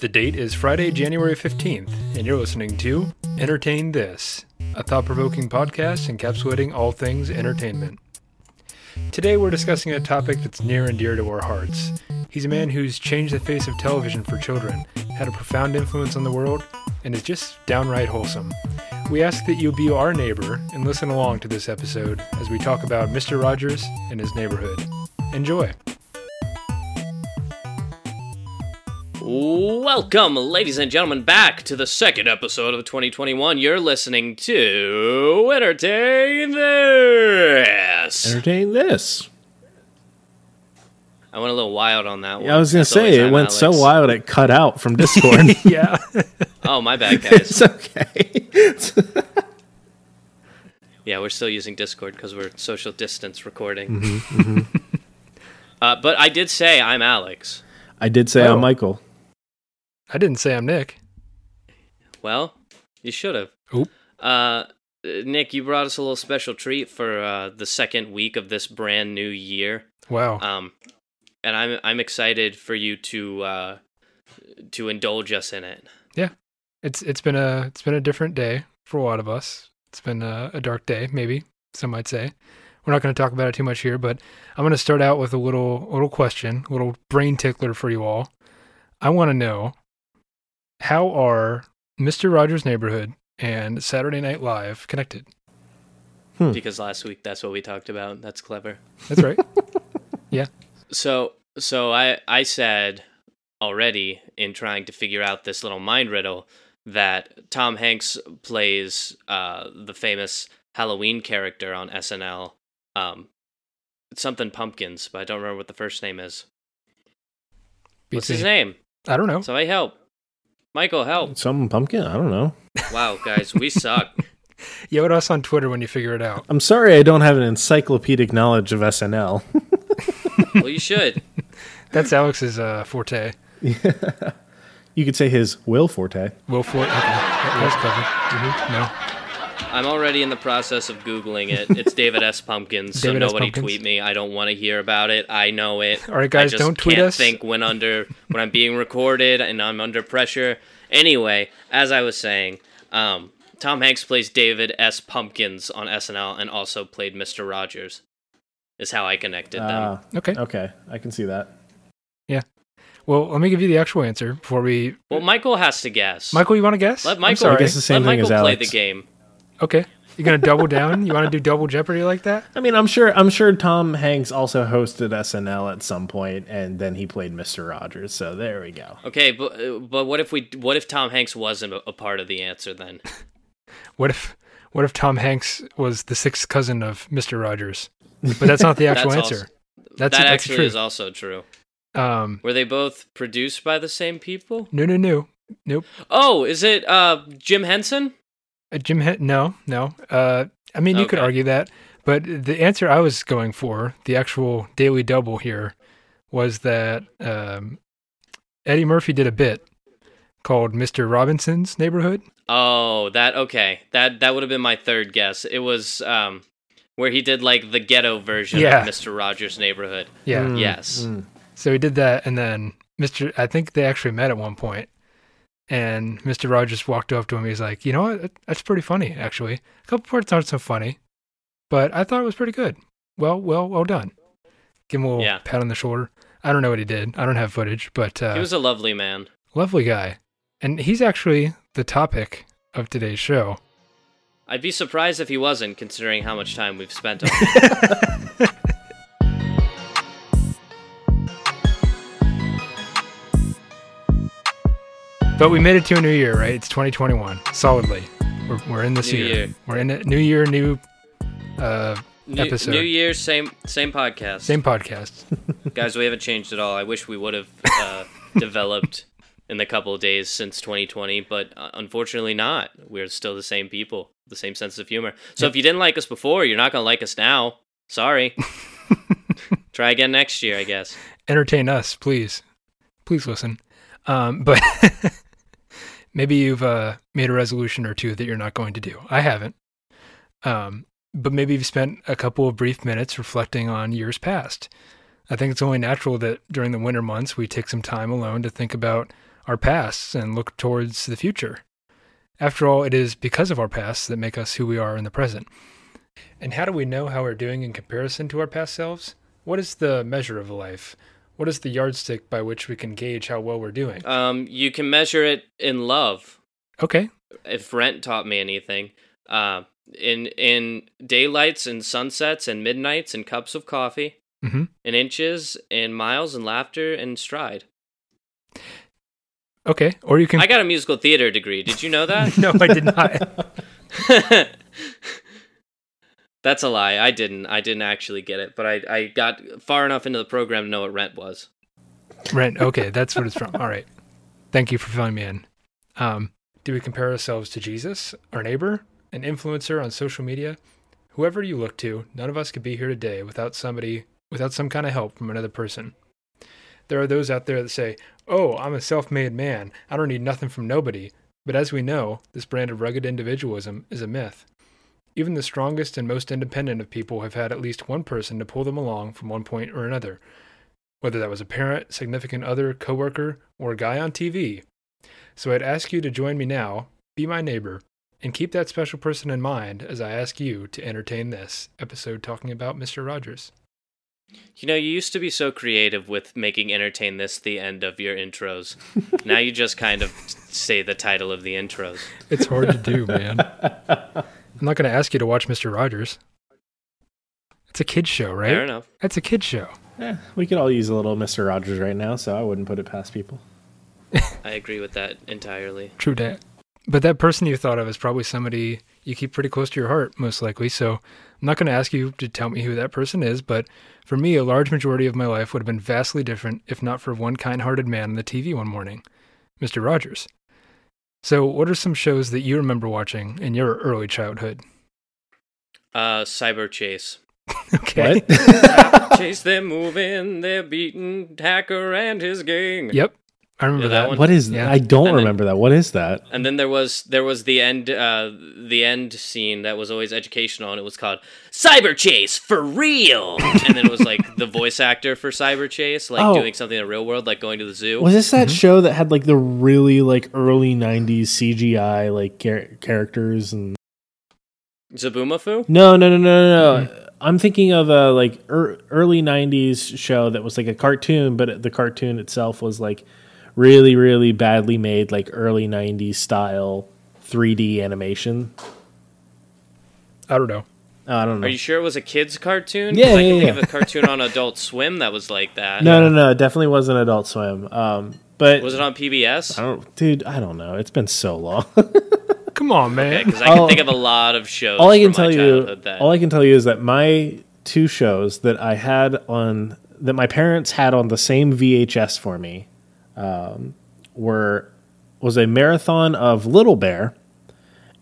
The date is Friday, January 15th, and you're listening to Entertain This, a thought provoking podcast encapsulating all things entertainment. Today, we're discussing a topic that's near and dear to our hearts. He's a man who's changed the face of television for children, had a profound influence on the world, and is just downright wholesome. We ask that you be our neighbor and listen along to this episode as we talk about Mr. Rogers and his neighborhood. Enjoy. Welcome, ladies and gentlemen, back to the second episode of 2021. You're listening to Entertain This. Entertain this. I went a little wild on that one. Yeah, I was gonna say it I'm went so wild it cut out from Discord. yeah. Oh, my bad, guys. it's okay. yeah, we're still using Discord because we're social distance recording. Mm-hmm, uh, but I did say I'm Alex. I did say Oh. I'm Michael. I didn't say I'm Nick. Well, you should have. Oop. Uh, Nick, you brought us a little special treat for uh, the second week of this brand new year. Wow. Um, and I'm I'm excited for you to uh, to indulge us in it. Yeah, it's it's been a it's been a different day for a lot of us. It's been a, a dark day, maybe some might say. We're not going to talk about it too much here, but I'm going to start out with a little little question, a little brain tickler for you all. I want to know how are Mr. Rogers' Neighborhood and Saturday Night Live connected? Hmm. Because last week that's what we talked about. That's clever. That's right. Yeah. So so I I said already in trying to figure out this little mind riddle that Tom Hanks plays uh, the famous Halloween character on SNL. Um, something pumpkins, but I don't remember what the first name is. What's his name? I don't know. Somebody help. Michael, help. Some pumpkin. I don't know. Wow, guys, we suck. Yell at us on Twitter when you figure it out. I'm sorry I don't have an encyclopedic knowledge of SNL. well, you should. That's Alex's uh, forte. you could say his Will Forte. Will Forte. Okay. That was clever. Mm-hmm. No. I'm already in the process of googling it. It's David S. Pumpkins, so David nobody Pumpkins. tweet me. I don't want to hear about it. I know it. All right, guys, I just don't tweet can't us. Think when under when I'm being recorded and I'm under pressure. Anyway, as I was saying, um, Tom Hanks plays David S. Pumpkins on SNL and also played Mr. Rogers. Is how I connected them. Ah, Okay. okay, I can see that. Yeah. Well, let me give you the actual answer before we. Well, Michael has to guess. Michael, you want to guess? let I'm Michael. sorry. I guess the same let thing Michael as play the game. Okay. You're gonna double down. You want to do double Jeopardy like that? I mean, I'm sure. I'm sure Tom Hanks also hosted SNL at some point, and then he played Mr. Rogers. So there we go. Okay, but uh, but what if we what if Tom Hanks wasn't a, a part of the answer then? What if What if Tom Hanks was the sixth cousin of Mr. Rogers? But that's not the actual That's answer. also- That's that that's actually true. is also true. Um, Were they both produced by the same people? no, no, no, nope. Oh, is it uh Jim Henson? Uh, Jim, Hen- no, no. Uh, I mean, you could argue that, but the answer I was going for, the actual daily double here, was that um, Eddie Murphy did a bit called Mr. Robinson's Neighborhood. Oh, that okay. That that would have been my third guess. It was um where he did like the ghetto version Yeah. of Mr. Rogers' Neighborhood. Yeah. Mm, Yes. mm. So he did that, and then Mr. I think they actually met at one point, and Mr. Rogers walked up to him. He's like, "You know what? That's pretty funny, actually. A couple parts aren't so funny, but I thought it was pretty good. Well, well, well done. Give him a little Yeah. pat on the shoulder. I don't know what he did. I don't have footage, but uh, he was a lovely man. lovely guy, and he's actually the topic of today's show. I'd be surprised if he wasn't, considering how much time we've spent on But we made it to a new year, right? It's 2021, solidly. We're, we're in this New year. year. We're in it. New year, new uh, New, Episode. New Year, same same podcast. same podcast. Guys, we haven't changed at all. I wish we would have uh, developed in the couple of days since 2020, but uh, unfortunately not. We're still the same people, the same sense of humor. So if you didn't like us before, you're not going to like us now. Sorry. Try again next year, I guess. entertain us, please. Please listen. Um, but maybe you've uh, made a resolution or two that you're not going to do. I haven't. Um, but maybe you've spent a couple of brief minutes reflecting on years past. I think it's only natural that during the winter months we take some time alone to think about our pasts and look towards the future. After all, it is because of our pasts that make us who we are in the present. And how do we know how we're doing in comparison to our past selves? What is the measure of a life? What is the yardstick by which we can gauge how well we're doing? Um, you can measure it in love. Okay. If Rent taught me anything, uh, in in daylights and sunsets and midnights and cups of coffee, mm-hmm. in inches, and miles and laughter and stride. Okay. Or you can. I got a musical theater degree. Did you know that? no, I did not. That's a lie. I didn't. I didn't actually get it, but I, I got far enough into the program to know what rent was. Rent. Okay, that's what it's from. All right. Thank you for filling me in. Um, do we compare ourselves to Jesus, our neighbor, an influencer on social media? Whoever you look to, none of us could be here today without somebody, without some kind of help from another person. There are those out there that say, Oh, I'm a self made man. I don't need nothing from nobody. But as we know, this brand of rugged individualism is a myth. Even the strongest and most independent of people have had at least one person to pull them along from one point or another, whether that was a parent, significant other, coworker, or a guy on TV. So I'd ask you to join me now, be my neighbor, and keep that special person in mind as I ask you to entertain this episode talking about Mr. Rogers. You know, you used to be so creative with making entertain this the end of your intros. now you just kind of say the title of the intros. It's hard to do, man. I'm not going to ask you to watch Mr. Rogers. It's a kid's show, right? Fair enough. That's a kid's show. Eh, we could all use a little Mister Rogers right now, so I wouldn't put it past people. I agree with that entirely. True dat. But that person you thought of is probably somebody you keep pretty close to your heart, most likely. So I'm not going to ask you to tell me who that person is, but for me, a large majority of my life would have been vastly different if not for one kind hearted man on the TV one morning, Mr. Rogers. So, what are some shows that you remember watching in your early childhood? Uh, Cyberchase. Okay. Chase them moving, they're beating Hacker and his gang. Yep. I remember Yeah, that that. one. What is? Yeah. I don't And then- remember that. What is that? And then there was there was the end uh the end scene that was always educational and it was called Cyberchase for real. and then it was like the voice actor for Cyberchase like Oh. doing something in the real world like going to the zoo. Was this that Mm-hmm. show that had like the really like early '90s CGI like char- characters and? Zoboomafoo? No, no, no, no, no. Mm-hmm. no. I'm thinking of a like er, early '90s show that was like a cartoon, but the cartoon itself was like really, really badly made, like early '90s style 3D animation. I don't know. I don't know. Are you sure it was a kids cartoon? Yeah, I yeah, can yeah. think of a cartoon on Adult Swim that was like that. no, no, no. It definitely wasn't Adult Swim. Um, but Was it on PBS? I don't, dude. I don't know. It's been so long. Come on, man. Because I can All- think of a lot of shows. all I can from tell you, childhood that all I can tell you is that my two shows that I had on that my parents had on the same VHS for me um, were was a marathon of Little Bear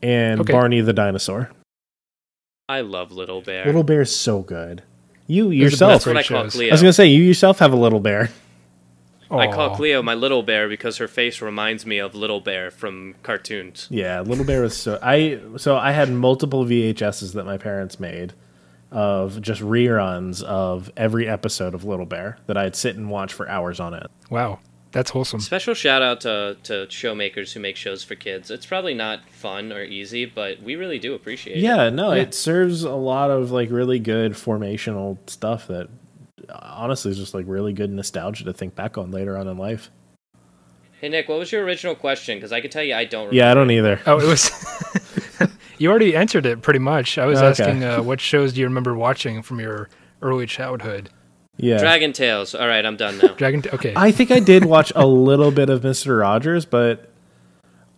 and Okay. Barney the dinosaur. I love Little Bear. Little Bear is so good. You Those yourself, That's what I call. Cleo. I was gonna say you yourself have a Little Bear. I call Cleo my little bear because her face reminds me of Little Bear from cartoons. Yeah, Little Bear was so I so I had multiple VHSs that my parents made of just reruns of every episode of Little Bear that I'd sit and watch for hours on it. Wow. That's wholesome. Special shout out to, to show makers who make shows for kids. It's probably not fun or easy, but we really do appreciate it. Yeah, no, Yeah. it serves a lot of like really good formational stuff that honestly is just like really good nostalgia to think back on later on in life. Hey Nick, what was your original question? Because I can tell you I don't remember. Yeah, I don't either. Oh, it was. you already answered it pretty much. I was Okay. asking uh, what shows do you remember watching from your early childhood? Yeah. Dragon Tales. All right, I'm done now. Dragon. okay. I think I did watch a little bit of Mr. Rogers, but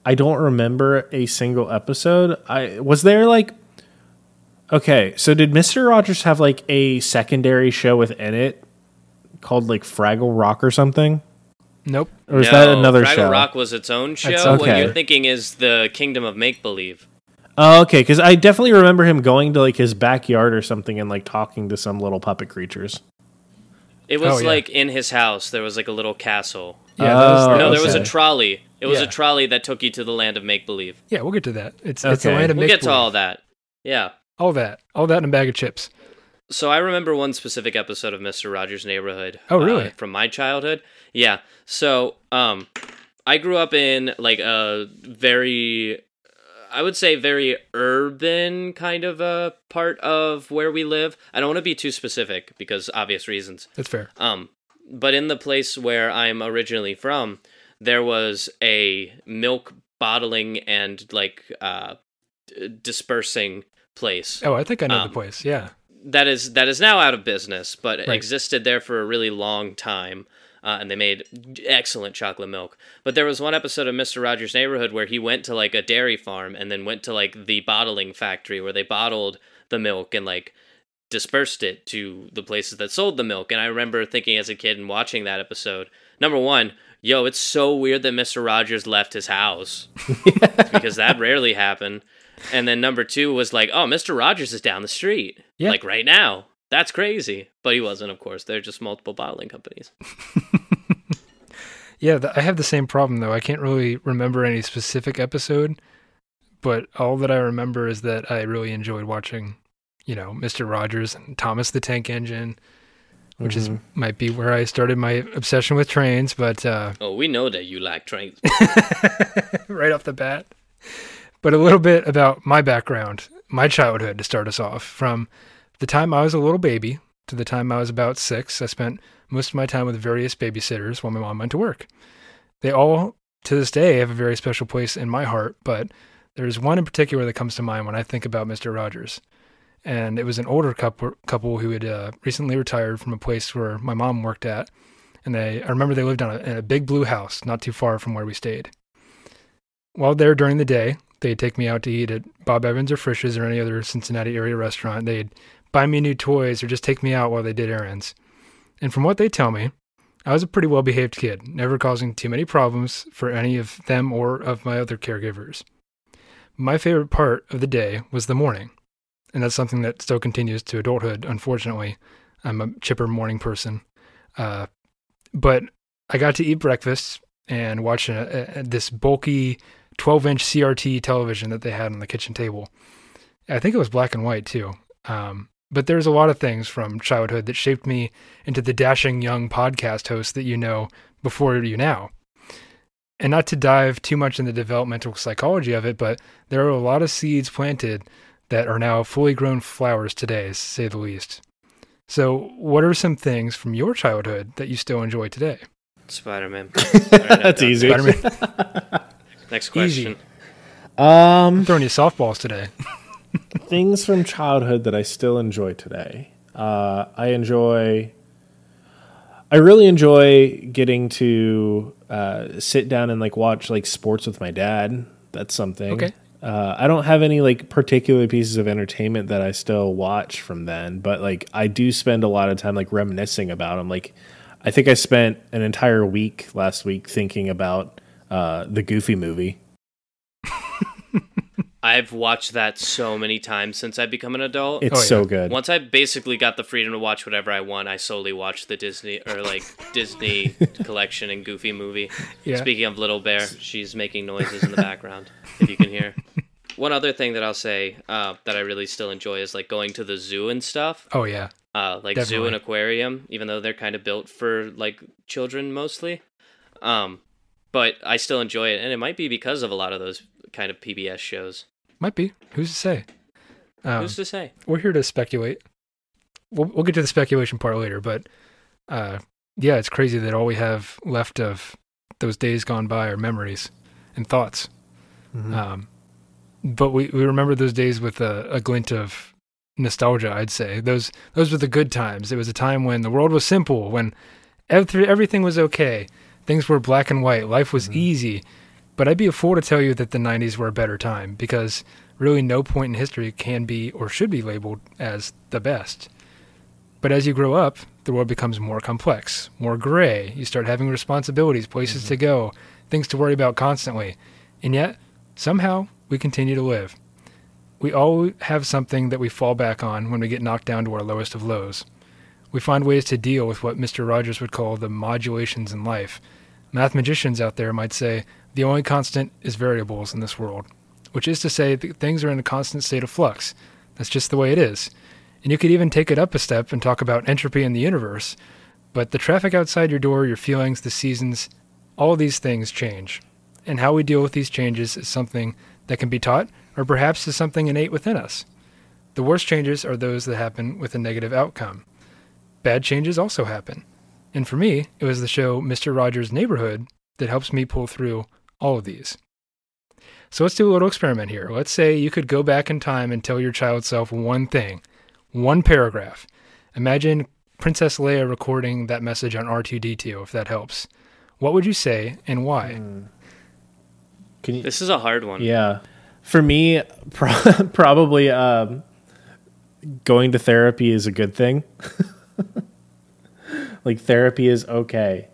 I don't remember a single episode. I was there like Okay, so did Mr. Rogers have like a secondary show within it called like Fraggle Rock or something? nope. Or is No, that another show? Fraggle show? Rock was its own show. That's What you're thinking is the Kingdom of Make Believe. Oh, okay, because I definitely remember him going to like his backyard or something and like talking to some little puppet creatures. It was Oh, yeah. like in his house. There was like a little castle. Yeah. that was- Oh, no, was- there was a trolley. It was Yeah. a trolley that took you to the land of make believe. Yeah, we'll get to that. It's it's the land of make believe. We'll get to all that. Yeah. All that. All that in a bag of chips. So I remember one specific episode of Mister Rogers' Neighborhood. Oh, really? uh, from my childhood. Yeah. So um, I grew up in like a very I would say very urban kind of a part of where we live. I don't want to be too specific because obvious reasons. That's fair. Um, but in the place where I'm originally from, there was a milk bottling and like uh, dispersing place Oh, I think I know Um, the place. Yeah. that is that is now out of business, but Right. existed there for a really long time. Uh, and they made excellent chocolate milk. But there was one episode of Mister Rogers' Neighborhood where he went to like a dairy farm and then went to like the bottling factory where they bottled the milk and like dispersed it to the places that sold the milk. And I remember thinking as a kid and watching that episode, number one, yo, it's so weird that Mister Rogers left his house because that rarely happened. And then number two was like, oh, Mister Rogers is down the street, Yeah. like right now. That's crazy. But he wasn't, of course. They're just multiple bottling companies. Yeah, th- I have the same problem though. I can't really remember any specific episode, but all that I remember is that I really enjoyed watching, you know, Mr. Rogers and Thomas the Tank Engine, which is Mhm. might be where I started my obsession with trains, but uh Oh, we know that you like trains. right off the bat. But a little bit about my background, my childhood to start us off. From the time I was a little baby to the time I was about six, I spent most of my time with various babysitters while my mom went to work. They all, to this day, have a very special place in my heart, but there's one in particular that comes to mind when I think about Mr. Rogers. And it was an older couple, couple who had uh, recently retired from a place where my mom worked at. And they, I remember they lived on a, in a big blue house not too far from where we stayed. While there during the day, they'd take me out to eat at Bob Evans or Frisch's or any other Cincinnati area restaurant. They'd buy me new toys or just take me out while they did errands. And from what they tell me, I was a pretty well behaved kid, never causing too many problems for any of them or of my other caregivers. My favorite part of the day was the morning, and that's something that still continues to adulthood, unfortunately. I'm a chipper morning person. Uh, but I got to eat breakfast and watch a, a, this bulky 12 inch CRT television that they had on the kitchen table. I think it was black and white too. Um, but there's a lot of things from childhood that shaped me into the dashing young podcast host that you know before you now. And not to dive too much into the developmental psychology of it, but there are a lot of seeds planted that are now fully grown flowers today, to say the least. So, what are some things from your childhood that you still enjoy today? Spider Man. That's easy. Spider-Man. Next Easy. question. Um, I'm throwing you softballs today. Things from childhood that I still enjoy today. Uh, I enjoy. I really enjoy getting to uh, sit down and like watch like sports with my dad. That's something. Okay. Uh, I don't have any like particular pieces of entertainment that I still watch from then, but like I do spend a lot of time like reminiscing about them. Like, I think I spent an entire week last week thinking about uh, the Goofy movie. I've watched that so many times since I've become an adult. It's Oh, yeah. so good. Once I basically got the freedom to watch whatever I want, I solely watched the Disney or like Disney collection and Goofy movie. Yeah. Speaking of Little Bear, she's making noises in the background if you can hear. One other thing that I'll say uh, that I really still enjoy is like going to the zoo and stuff, Oh yeah. uh, like zoo and aquarium, even though they're kind of built for like children mostly. Um, but I still enjoy it, and it might be because of a lot of those kind of PBS shows. Might be. Who's to say? Um, Who's to say? we're here to speculate. We'll we'll get to the speculation part later, but uh, yeah, it's crazy that all we have left of those days gone by are memories and thoughts. Mhm. Um, but we, we remember those days with a, a glint of nostalgia. I'd say those those were the good times. It was a time when the world was simple, when every, everything was okay, things were black and white, life was easy. But I'd be a fool to tell you that the '90s were a better time because really no point in history can be or should be labeled as the best. But as you grow up, the world becomes more complex, more gray. You start having responsibilities, places to mm-hmm. go, things to worry about constantly. And yet, somehow, we continue to live. We all have something that we fall back on when we get knocked down to our lowest of lows. We find ways to deal with what Mr. Rogers would call the modulations in life. Mathematicians out there might say the only constant is variables in this world, which is to say that things are in a constant state of flux. That's just the way it is. And you could even take it up a step and talk about entropy in the universe. But the traffic outside your door, your feelings, the seasons, all these things change. And how we deal with these changes is something that can be taught, or perhaps is something innate within us. The worst changes are those that happen with a negative outcome. Bad changes also happen. And for me, it was the show Mr. Rogers' Neighborhood that helps me pull through all of these. So let's do a little experiment here. Let's say you could go back in time and tell your child self one thing, one paragraph. Imagine Princess Leia recording that message on R2D2, if that helps. What would you say and why? Mm. Can you? This is a hard one. Yeah, for me, pro- probably um, going to therapy is a good thing. like therapy is okay.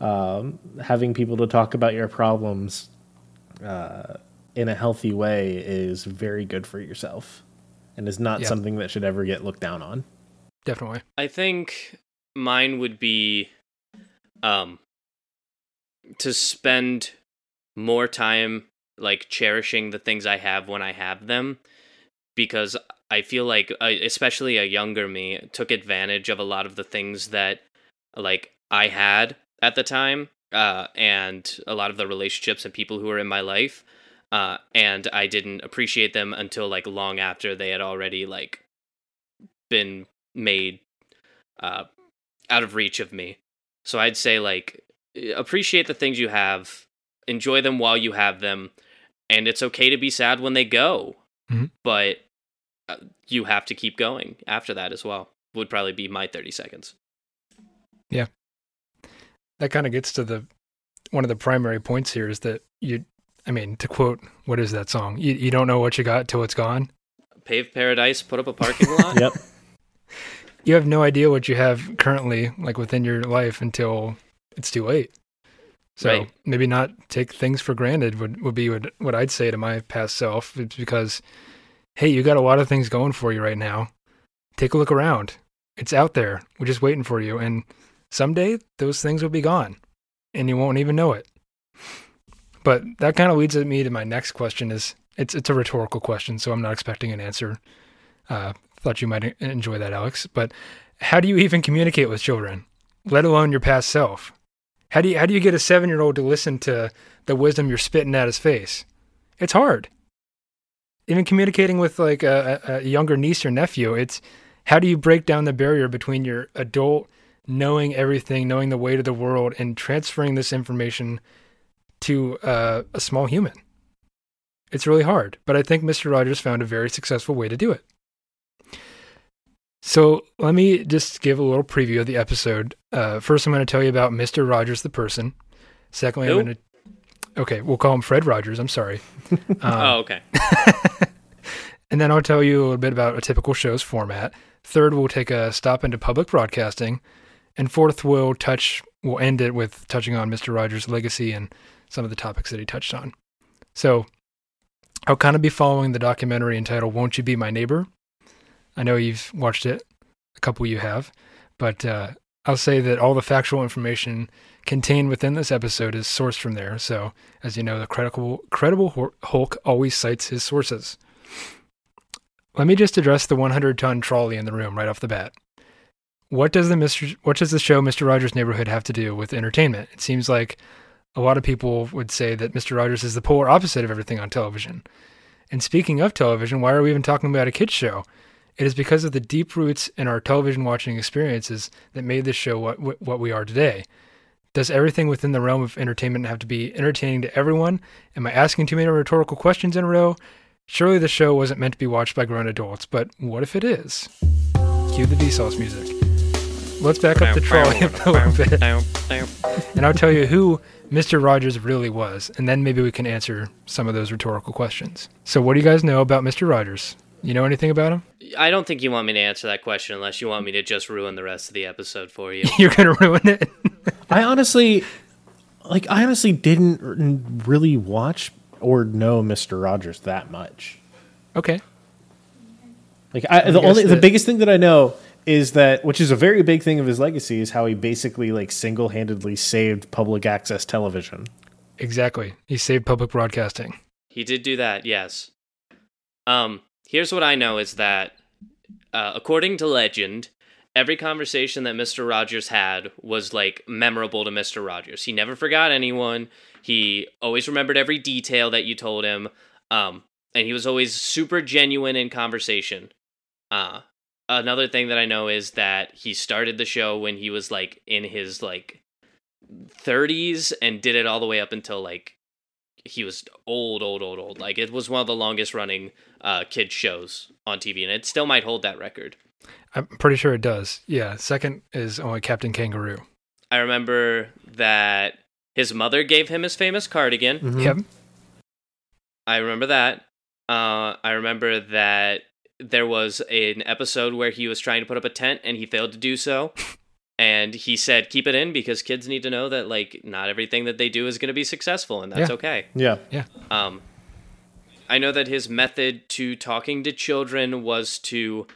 Um, having people to talk about your problems uh, in a healthy way is very good for yourself, and is not Yeah. something that should ever get looked down on. Definitely. I think mine would be um to spend more time like cherishing the things I have when I have them because I feel like uh, especially a younger me took advantage of a lot of the things that like I had at the time uh and a lot of the relationships and people who were in my life uh and I didn't appreciate them until like long after they had already like been made uh, out of reach of me. So I'd say like appreciate the things you have, enjoy them while you have them, and it's okay to be sad when they go. Mhm. But uh, you have to keep going after that as well. Would probably be my 30 seconds. That kind of gets to the one of the primary points here is that you I mean, to quote what is that song? You you don't know what you got till it's gone. Pave paradise, put up a parking lot. Yep. You have no idea what you have currently like within your life until it's too late. So Right. maybe not take things for granted would, would be what, what I'd say to my past self. It's because, hey, you got a lot of things going for you right now. Take a look around. It's out there. We're just waiting for you. And someday those things will be gone and you won't even know it. But that kind of leads me to my next question is it's it's a rhetorical question, so I'm not expecting an answer. Uh, thought you might enjoy that, Alex. But how do you even communicate with children, let alone your past self? How do you how do you get a seven year old to listen to the wisdom you're spitting at his face? It's hard. Even communicating with like a, a younger niece or nephew, it's how do you break down the barrier between your adult knowing everything, knowing the weight of the world, and transferring this information to uh, a small human? It's really hard, but I think Mr. Rogers found a very successful way to do it. So let me just give a little preview of the episode. Uh, first, I'm going to tell you about Mr. Rogers, the person. Secondly, Who? I'm going to. Okay, we'll call him Fred Rogers. I'm sorry. Um, oh, okay. and then I'll tell you a little bit about a typical show's format. Third, we'll take a stop into public broadcasting. And fourth, we'll touch, we'll end it with touching on Mr. Rogers' legacy and some of the topics that he touched on. So I'll kind of be following the documentary entitled Won't You Be My Neighbor? I know you've watched it, a couple you have, but uh, I'll say that all the factual information contained within this episode is sourced from there. So, as you know, the credible, credible Hulk always cites his sources. Let me just address the 100 ton trolley in the room right off the bat. What does the Mr. What does the show Mr. Rogers' Neighborhood have to do with entertainment? It seems like a lot of people would say that Mr. Rogers is the polar opposite of everything on television. And speaking of television, why are we even talking about a kids show? It is because of the deep roots in our television watching experiences that made this show what what we are today. Does everything within the realm of entertainment have to be entertaining to everyone? Am I asking too many rhetorical questions in a row? Surely the show wasn't meant to be watched by grown adults, but what if it is? Cue the Vsauce music. Let's back up the trolley a little bit, and I'll tell you who Mr. Rogers really was, and then maybe we can answer some of those rhetorical questions. So, what do you guys know about Mr. Rogers? You know anything about him? I don't think you want me to answer that question unless you want me to just ruin the rest of the episode for you. You're gonna ruin it. I honestly, like, I honestly didn't really watch or know Mister Rogers that much. okay. Like, I, the only the that- biggest thing that I know is that, which is a very big thing of his legacy, is how he basically like single handedly saved public access television. Exactly. He saved public broadcasting. He did do that, yes. Um, here's what I know is that, uh, according to legend, every conversation that Mr. Rogers had was like memorable to Mr. Rogers. He never forgot anyone. He always remembered every detail that you told him. Um, and he was always super genuine in conversation. Uh, another thing that I know is that he started the show when he was like in his like 30s and did it all the way up until like he was old, old, old, old. Like it was one of the longest running uh, kids shows on TV, and it still might hold that record. I'm pretty sure it does. Yeah. Second is only Captain Kangaroo. I remember that his mother gave him his famous cardigan. Mhm. Yep. I remember that. Uh, I remember that there was an episode where he was trying to put up a tent and he failed to do so. And he said, keep it in because kids need to know that, like, not everything that they do is going to be successful, and that's Yeah. okay. Yeah. Yeah. Um, I know that his method to talking to children was to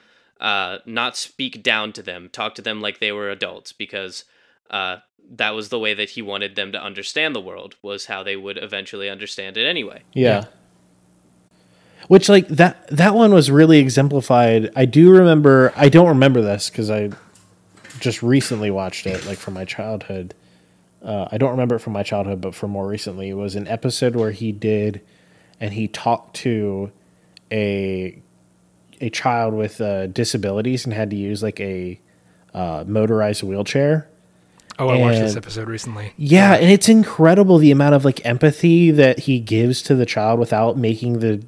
uh, not speak down to them, talk to them like they were adults, because uh, that was the way that he wanted them to understand the world, was how they would eventually understand it anyway. Yeah. Which like that that one was really exemplified. I do remember I don't remember this cuz I just recently watched it like from my childhood. Uh, I don't remember it from my childhood, but from more recently, it was an episode where he did, and he talked to a a child with uh, disabilities and had to use like a uh, motorized wheelchair. Oh, I watched this episode recently. Yeah, and it's incredible the amount of like empathy that he gives to the child without making the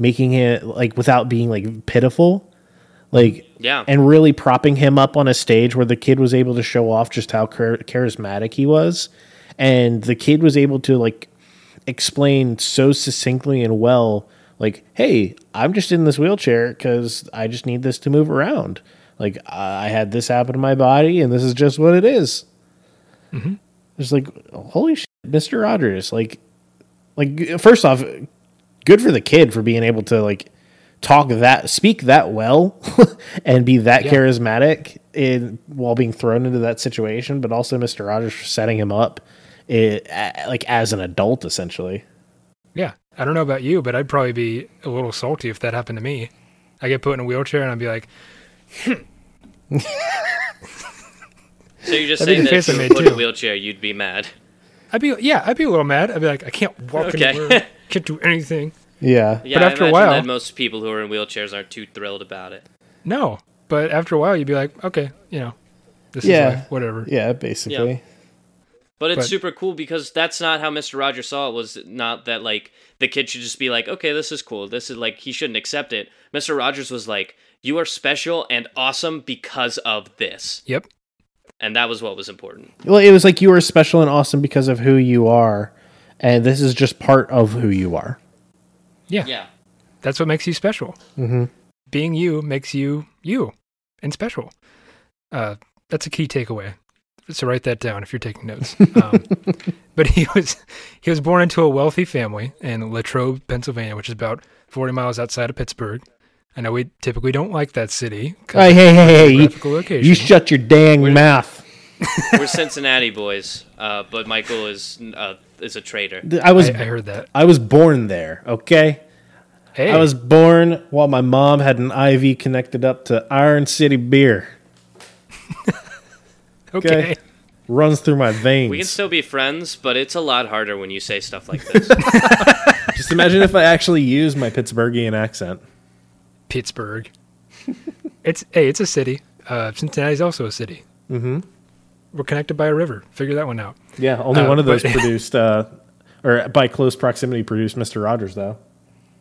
making it like without being like pitiful. Like Yeah. and really propping him up on a stage where the kid was able to show off just how char- charismatic he was and the kid was able to like explain so succinctly and well like hey i'm just in this wheelchair because i just need this to move around like i had this happen to my body and this is just what it is. Mm-hmm. it's like holy shit mr rogers like like first off good for the kid for being able to like talk that speak that well and be that Yeah. charismatic in while being thrown into that situation but also mr rogers for setting him up it, like as an adult essentially Yeah. I don't know about you, but I'd probably be a little salty if that happened to me. I get put in a wheelchair and I'd be like, So you're just That'd saying that if you made were put in a wheelchair, you'd be mad. I'd be, yeah, I'd be a little mad. I'd be like, I can't walk Okay. anywhere, can't do anything. Yeah Yeah, But after a while- that most people who are in wheelchairs aren't too thrilled about it. No. But after a while, you'd be like, okay, you know, this Yeah. is life, whatever. yeah basically But it's But- super cool because that's not how Mr. Rogers saw it. Was not that like the kid should just be like, okay, this is cool. This is like he shouldn't accept it. Mr. Rogers was like, you are special and awesome because of this, Yep. and that was what was important. well it was like you are special and awesome because of who you are and this is just part of who you are Yeah. Yeah, That's what makes you special. mm-hmm. Being you makes you you and special. Uh, that's a key takeaway. So write that down if you're taking notes. Um, but he was he was born into a wealthy family in Latrobe, Pennsylvania, which is about 40 miles outside of Pittsburgh. I know we typically don't like that city. hey hey hey hey you, you shut your dang Where- mouth we're Cincinnati boys, uh, but Michael is uh, is a traitor. i was I, I heard that. I was born there okay Hey, I was born while my mom had an IV connected up to Iron City beer. okay. Runs through my veins. We can still be friends, but it's a lot harder when you say stuff like this. Just imagine if I actually used my Pittsburghian accent. Pittsburgh. it's hey, it's a city. Uh, Cincinnati's also a city. Mm-hmm. We're connected by a river. Figure that one out. Yeah, only Uh, one of those but- produced, uh, or by close proximity produced Mr. Rogers, though.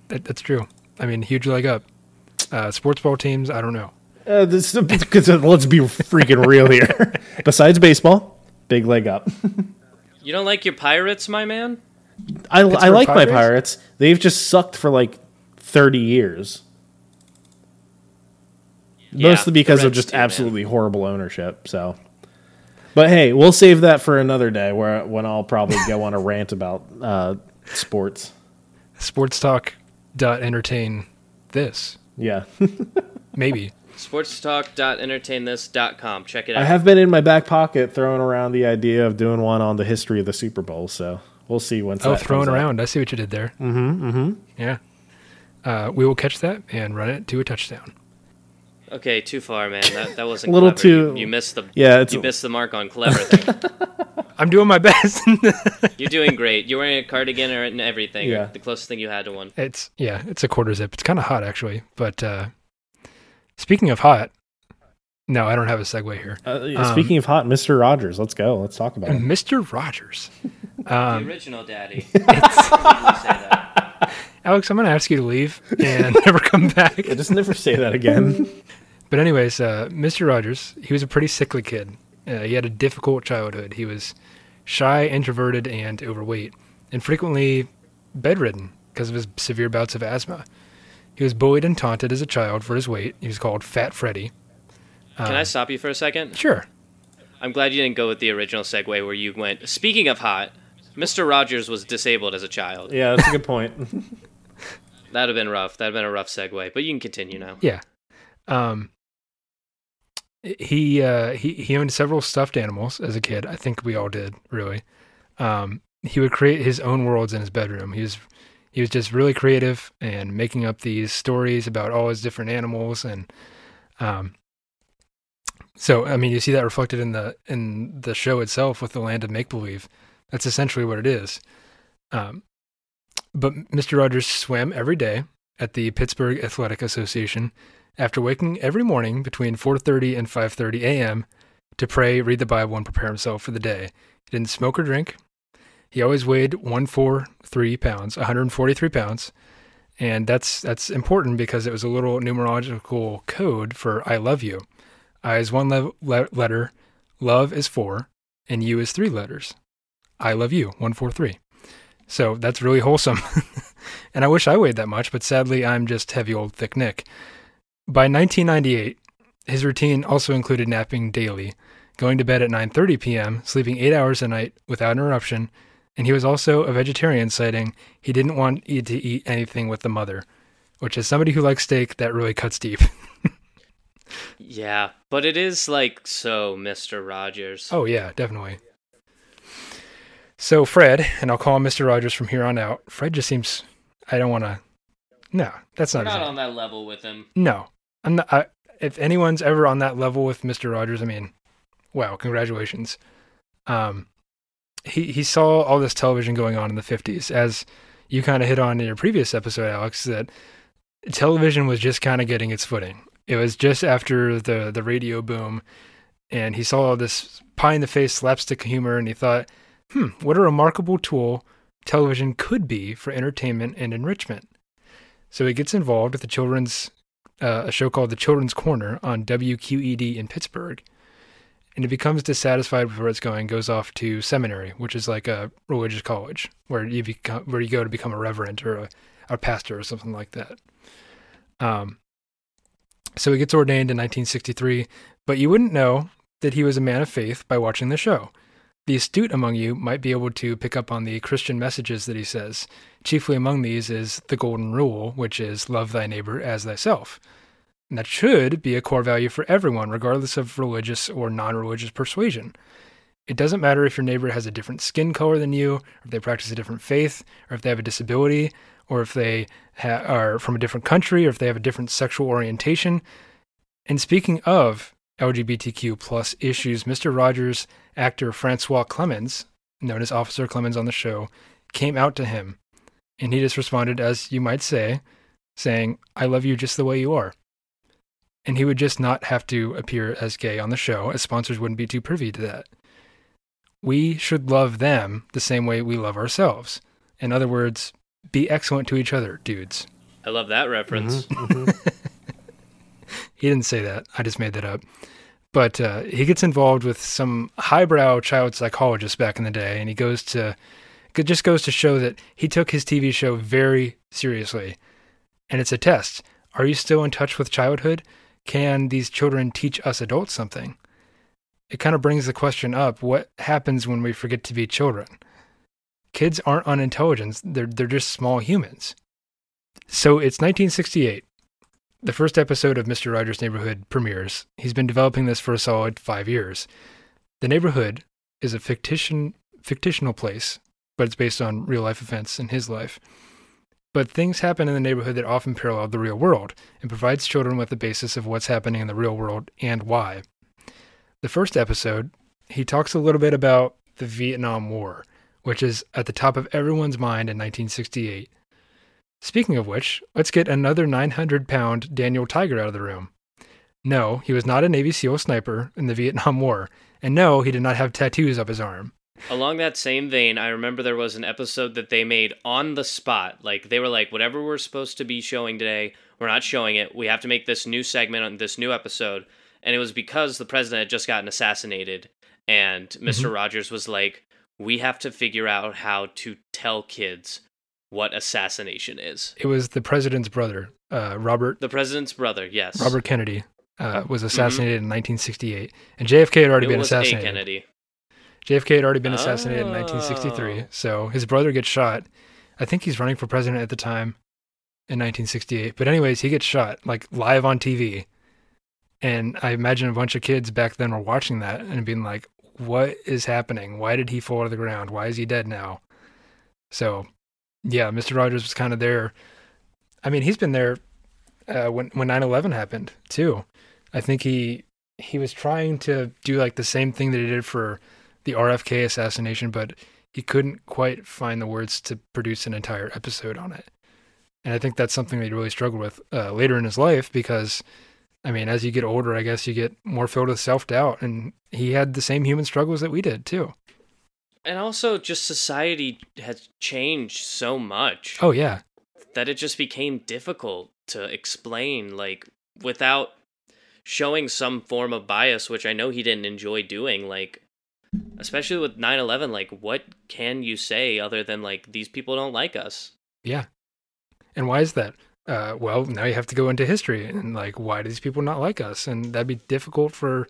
That, that's true. I mean, huge leg up. Uh, sports ball teams, I don't know. Uh, this, because let's be freaking real here. Besides baseball, big leg up. you don't like your pirates, my man? I, I Pittsburgh like my Pirates? Pirates. They've just sucked for like 30 years. Yeah, Mostly because of just too, man. absolutely horrible ownership. So, but hey, we'll save that for another day, where when I'll probably go on a rant about uh, sports. Sports talk dot entertain this. Yeah, Maybe. Sportstalk.entertainthis.com. Check it out. I have been in my back pocket throwing around the idea of doing one on the history of the Super Bowl. So we'll see once. Oh, that throwing comes out. around. I see what you did there. Mm-hmm. Mm-hmm. Yeah. Uh, we will catch that and run it to a touchdown. Okay, too far, man. That that wasn't A little clever. Too- You, missed the Yeah, it's you missed the mark on clever thing. I'm doing my best. You're doing great. You're wearing a cardigan or and everything. Yeah. The closest thing you had to one. it's yeah, it's a quarter zip. It's kind of hot actually. But uh, speaking of hot, no, I don't have a segue here. Uh, speaking of hot, Mr. Rogers, let's go. Let's talk about it. Mr. Rogers. the Um, original daddy. Usually say that. Alex, I'm going to ask you to leave and never come back. Yeah, just never say that again. But anyways, uh, Mr. Rogers, he was a pretty sickly kid. Uh, he had a difficult childhood. He was shy, introverted, and overweight, and frequently bedridden because of his severe bouts of asthma. He was bullied and taunted as a child for his weight. He was called Fat Freddy. Can I stop you for a second? Sure. I'm glad you didn't go with the original segue where you went. Speaking of hot, Mr. Rogers was disabled as a child. yeah, that's a good point. That'd have been rough. That'd have been a rough segue. But you can continue now. Yeah. Um, he uh, he he owned several stuffed animals as a kid. I think we all did, really. Um, he would create his own worlds in his bedroom. He was he was just really creative and making up these stories about all his different animals and um. So I mean, you see that reflected in the in the show itself with the land of make believe. That's essentially what it is. Um, but Mr. Rogers swam every day at the Pittsburgh Athletic Association after waking every morning between 4:30 and 5:30 a.m. to pray, read the Bible, and prepare himself for the day. He didn't smoke or drink. He always weighed 143 pounds, 143 pounds, and that's that's important because it was a little numerological code for "I love you." I is one le- le- letter, love is four, and you is three letters. I love you, 143. So that's really wholesome. and I wish I weighed that much, but sadly I'm just heavy old thick Nick. By 1998, his routine also included napping daily, going to bed at 9:30 p.m., sleeping 8 hours a night without interruption, and he was also a vegetarian, citing he didn't want to eat anything with the mother, which as somebody who likes steak, that really cuts deep. Yeah, but it is like so, Mr. Rogers. oh yeah, definitely. So Fred, and I'll call him Mr. Rogers from here on out. Fred just seems I don't want to No, that's We're not not on that level with him. No, I'm not. I, if anyone's ever on that level with Mister Rogers, I mean, wow, congratulations. Um, he he saw all this television going on in the '50s, as you kind of hit on in your previous episode, Alex. That television was just kind of getting its footing. It was just after the the radio boom, and he saw all this pie in the face slapstick humor, and he thought, hmm, what a remarkable tool television could be for entertainment and enrichment. So he gets involved with the children's uh, a show called The Children's Corner on WQED in Pittsburgh. And he becomes dissatisfied with where it's going, goes off to seminary, which is like a religious college where you become where you go to become a reverend or a, a pastor or something like that. Um, so he gets ordained in 1963, but you wouldn't know that he was a man of faith by watching the show. The astute among you might be able to pick up on the Christian messages that he says. Chiefly among these is the golden rule, which is love thy neighbor as thyself. And that should be a core value for everyone, regardless of religious or non religious persuasion. It doesn't matter if your neighbor has a different skin color than you, or if they practice a different faith, or if they have a disability, or if they ha- are from a different country, or if they have a different sexual orientation. And speaking of LGBTQ plus issues, Mr. Rogers actor Francois Clemmons, known as Officer Clemmons on the show, came out to him. And he just responded, as you might say, saying, I love you just the way you are. And he would just not have to appear as gay on the show, as sponsors wouldn't be too privy to that. We should love them the same way we love ourselves. In other words, be excellent to each other, dudes. I love that reference. Mm-hmm, mm-hmm. He didn't say that. I just made that up. But uh, he gets involved with some highbrow child psychologist back in the day, and he goes to it just goes to show that he took his TV show very seriously. And it's a test. Are you still in touch with childhood? Can these children teach us adults something? It kind of brings the question up what happens when we forget to be children? Kids aren't unintelligent, they're, they're just small humans. So it's 1968. The first episode of Mr. Rogers' Neighborhood premieres. He's been developing this for a solid five years. The neighborhood is a fictition, fictional place, but it's based on real life events in his life. but things happen in the neighborhood that often parallel the real world and provides children with the basis of what's happening in the real world and why. The first episode, he talks a little bit about the Vietnam War, which is at the top of everyone's mind in 1968. Speaking of which, let's get another 900 pound Daniel Tiger out of the room. No, he was not a Navy SEAL sniper in the Vietnam War, and no, he did not have tattoos up his arm. Along that same vein, I remember there was an episode that they made on the spot. Like they were like, whatever we're supposed to be showing today, we're not showing it. We have to make this new segment on this new episode. And it was because the president had just gotten assassinated, and mm-hmm. Mr. Rogers was like, we have to figure out how to tell kids what assassination is. It was the president's brother, uh, Robert. The president's brother, yes. Robert Kennedy uh, was assassinated mm-hmm. in 1968, and JFK had already it been assassinated. Kennedy. JFK had already been assassinated oh. in 1963, so his brother gets shot. I think he's running for president at the time in 1968. But anyways, he gets shot like live on TV. And I imagine a bunch of kids back then were watching that and being like, "What is happening? Why did he fall to the ground? Why is he dead now?" So, yeah, Mr. Rogers was kind of there. I mean, he's been there uh, when when 9/11 happened too. I think he he was trying to do like the same thing that he did for the RFK assassination, but he couldn't quite find the words to produce an entire episode on it. And I think that's something that he really struggled with uh, later in his life because, I mean, as you get older, I guess you get more filled with self doubt. And he had the same human struggles that we did too. And also, just society has changed so much. Oh, yeah. That it just became difficult to explain, like, without showing some form of bias, which I know he didn't enjoy doing. Like, especially with 9-11 like what can you say other than like these people don't like us yeah and why is that uh, well now you have to go into history and like why do these people not like us and that'd be difficult for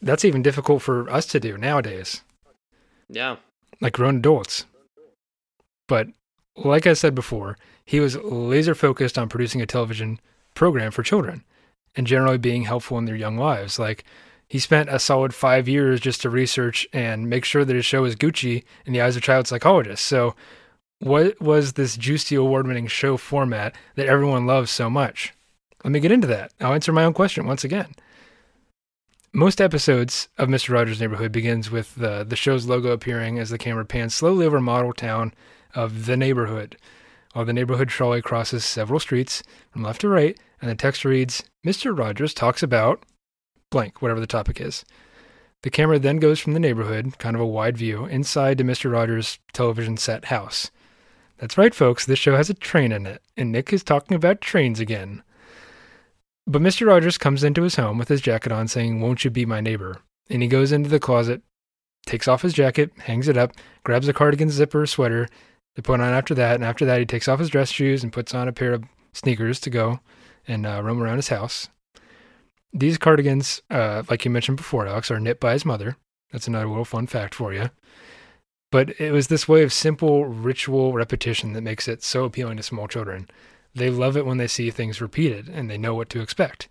that's even difficult for us to do nowadays yeah like grown adults but like i said before he was laser focused on producing a television program for children and generally being helpful in their young lives like he spent a solid five years just to research and make sure that his show is Gucci in the eyes of child psychologists. So, what was this Juicy award winning show format that everyone loves so much? Let me get into that. I'll answer my own question once again. Most episodes of Mr. Rogers' Neighborhood begins with the, the show's logo appearing as the camera pans slowly over model town of the neighborhood, while the neighborhood trolley crosses several streets from left to right, and the text reads, Mr. Rogers talks about blank, whatever the topic is. The camera then goes from the neighborhood, kind of a wide view, inside to Mr. Rogers' television set house. That's right, folks, this show has a train in it, and Nick is talking about trains again. But Mr. Rogers comes into his home with his jacket on, saying, Won't you be my neighbor? And he goes into the closet, takes off his jacket, hangs it up, grabs a cardigan zipper sweater to put on after that, and after that, he takes off his dress shoes and puts on a pair of sneakers to go and uh, roam around his house. These cardigans, uh, like you mentioned before, Alex, are knit by his mother. That's another little fun fact for you. But it was this way of simple ritual repetition that makes it so appealing to small children. They love it when they see things repeated and they know what to expect.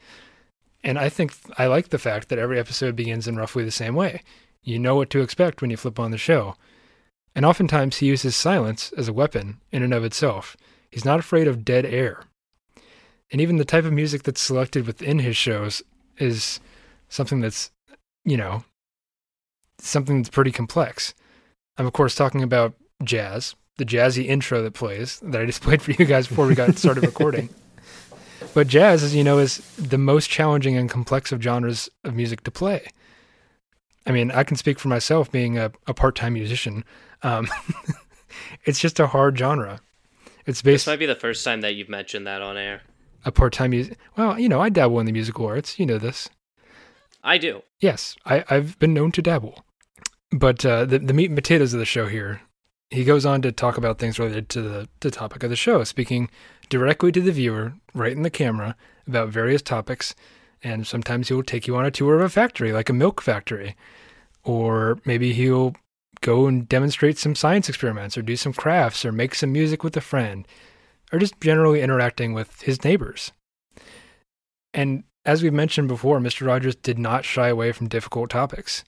And I think I like the fact that every episode begins in roughly the same way. You know what to expect when you flip on the show. And oftentimes he uses silence as a weapon in and of itself. He's not afraid of dead air. And even the type of music that's selected within his shows is something that's, you know, something that's pretty complex. I'm, of course, talking about jazz, the jazzy intro that plays that I just played for you guys before we got started recording. But jazz, as you know, is the most challenging and complex of genres of music to play. I mean, I can speak for myself being a, a part time musician. Um, it's just a hard genre. It's based. This might be the first time that you've mentioned that on air a part-time music. Well, you know, I dabble in the musical arts. You know this. I do. Yes, I, I've been known to dabble. But uh, the the meat and potatoes of the show here, he goes on to talk about things related to the, the topic of the show, speaking directly to the viewer, right in the camera, about various topics. And sometimes he'll take you on a tour of a factory, like a milk factory, or maybe he'll go and demonstrate some science experiments, or do some crafts, or make some music with a friend or just generally interacting with his neighbors. And as we've mentioned before, Mr. Rogers did not shy away from difficult topics.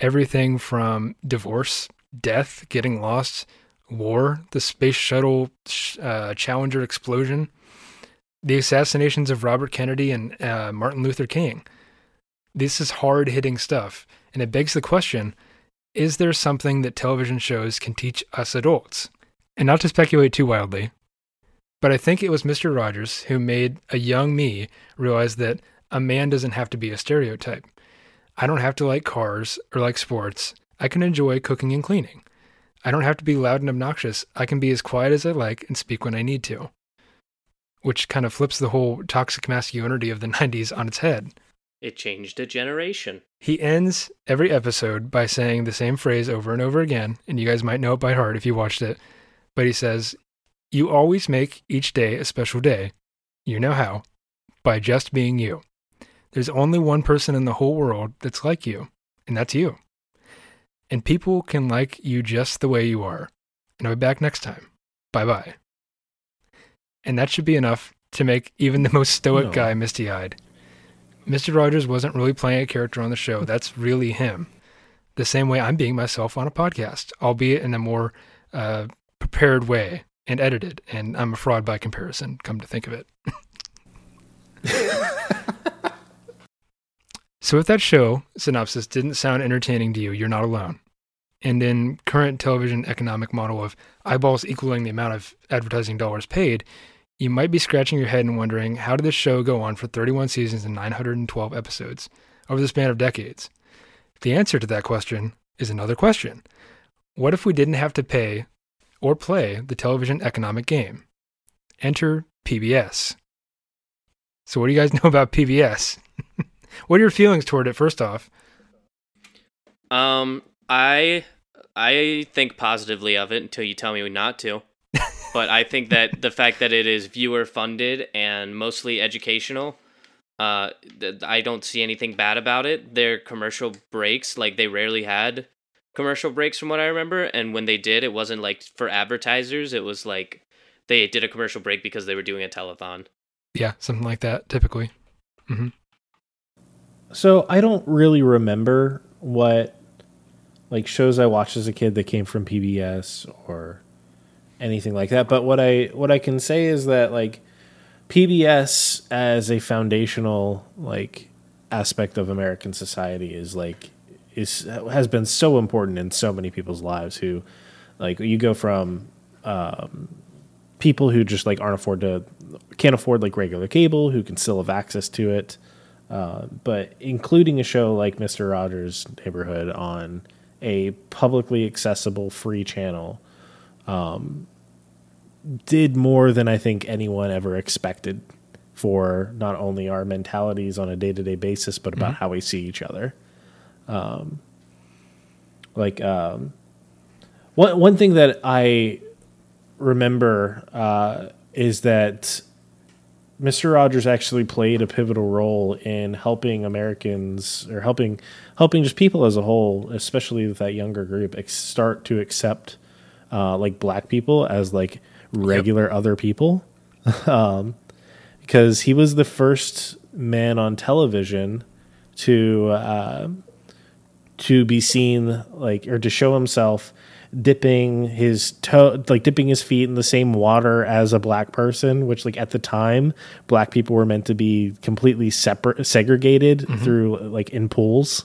Everything from divorce, death, getting lost, war, the space shuttle uh, Challenger explosion, the assassinations of Robert Kennedy and uh, Martin Luther King. This is hard hitting stuff, and it begs the question is there something that television shows can teach us adults? And not to speculate too wildly, but I think it was Mr. Rogers who made a young me realize that a man doesn't have to be a stereotype. I don't have to like cars or like sports. I can enjoy cooking and cleaning. I don't have to be loud and obnoxious. I can be as quiet as I like and speak when I need to. Which kind of flips the whole toxic masculinity of the 90s on its head. It changed a generation. He ends every episode by saying the same phrase over and over again, and you guys might know it by heart if you watched it. But he says, You always make each day a special day. You know how. By just being you. There's only one person in the whole world that's like you, and that's you. And people can like you just the way you are. And I'll be back next time. Bye bye. And that should be enough to make even the most stoic No. guy misty eyed. Mr. Rogers wasn't really playing a character on the show. That's really him. The same way I'm being myself on a podcast, albeit in a more uh, prepared way and edited. And I'm a fraud by comparison, come to think of it. so, if that show synopsis didn't sound entertaining to you, you're not alone. And in current television economic model of eyeballs equaling the amount of advertising dollars paid, you might be scratching your head and wondering how did this show go on for 31 seasons and 912 episodes over the span of decades? The answer to that question is another question. What if we didn't have to pay or play the television economic game? Enter PBS. So, what do you guys know about PBS? what are your feelings toward it, first off? Um, I I think positively of it until you tell me not to. but I think that the fact that it is viewer funded and mostly educational, uh, th- I don't see anything bad about it. Their commercial breaks, like they rarely had commercial breaks from what I remember, and when they did, it wasn't like for advertisers. It was like they did a commercial break because they were doing a telethon. Yeah, something like that, typically. So I don't really remember what like shows I watched as a kid that came from PBS or anything like that. But what I what I can say is that like PBS as a foundational like aspect of American society is like is has been so important in so many people's lives who like you go from um, people who just like aren't afford to can't afford like regular cable who can still have access to it uh, but including a show like Mr. Rogers' Neighborhood on a publicly accessible free channel um, did more than I think anyone ever expected for not only our mentalities on a day to day basis, but about how we see each other. Um, like um, one one thing that I remember uh, is that Mr. Rogers actually played a pivotal role in helping Americans or helping helping just people as a whole, especially with that younger group, ex- start to accept uh, like black people as like regular other people. um, because he was the first man on television to uh, to be seen like or to show himself dipping his toe like dipping his feet in the same water as a black person which like at the time black people were meant to be completely separate segregated through like in pools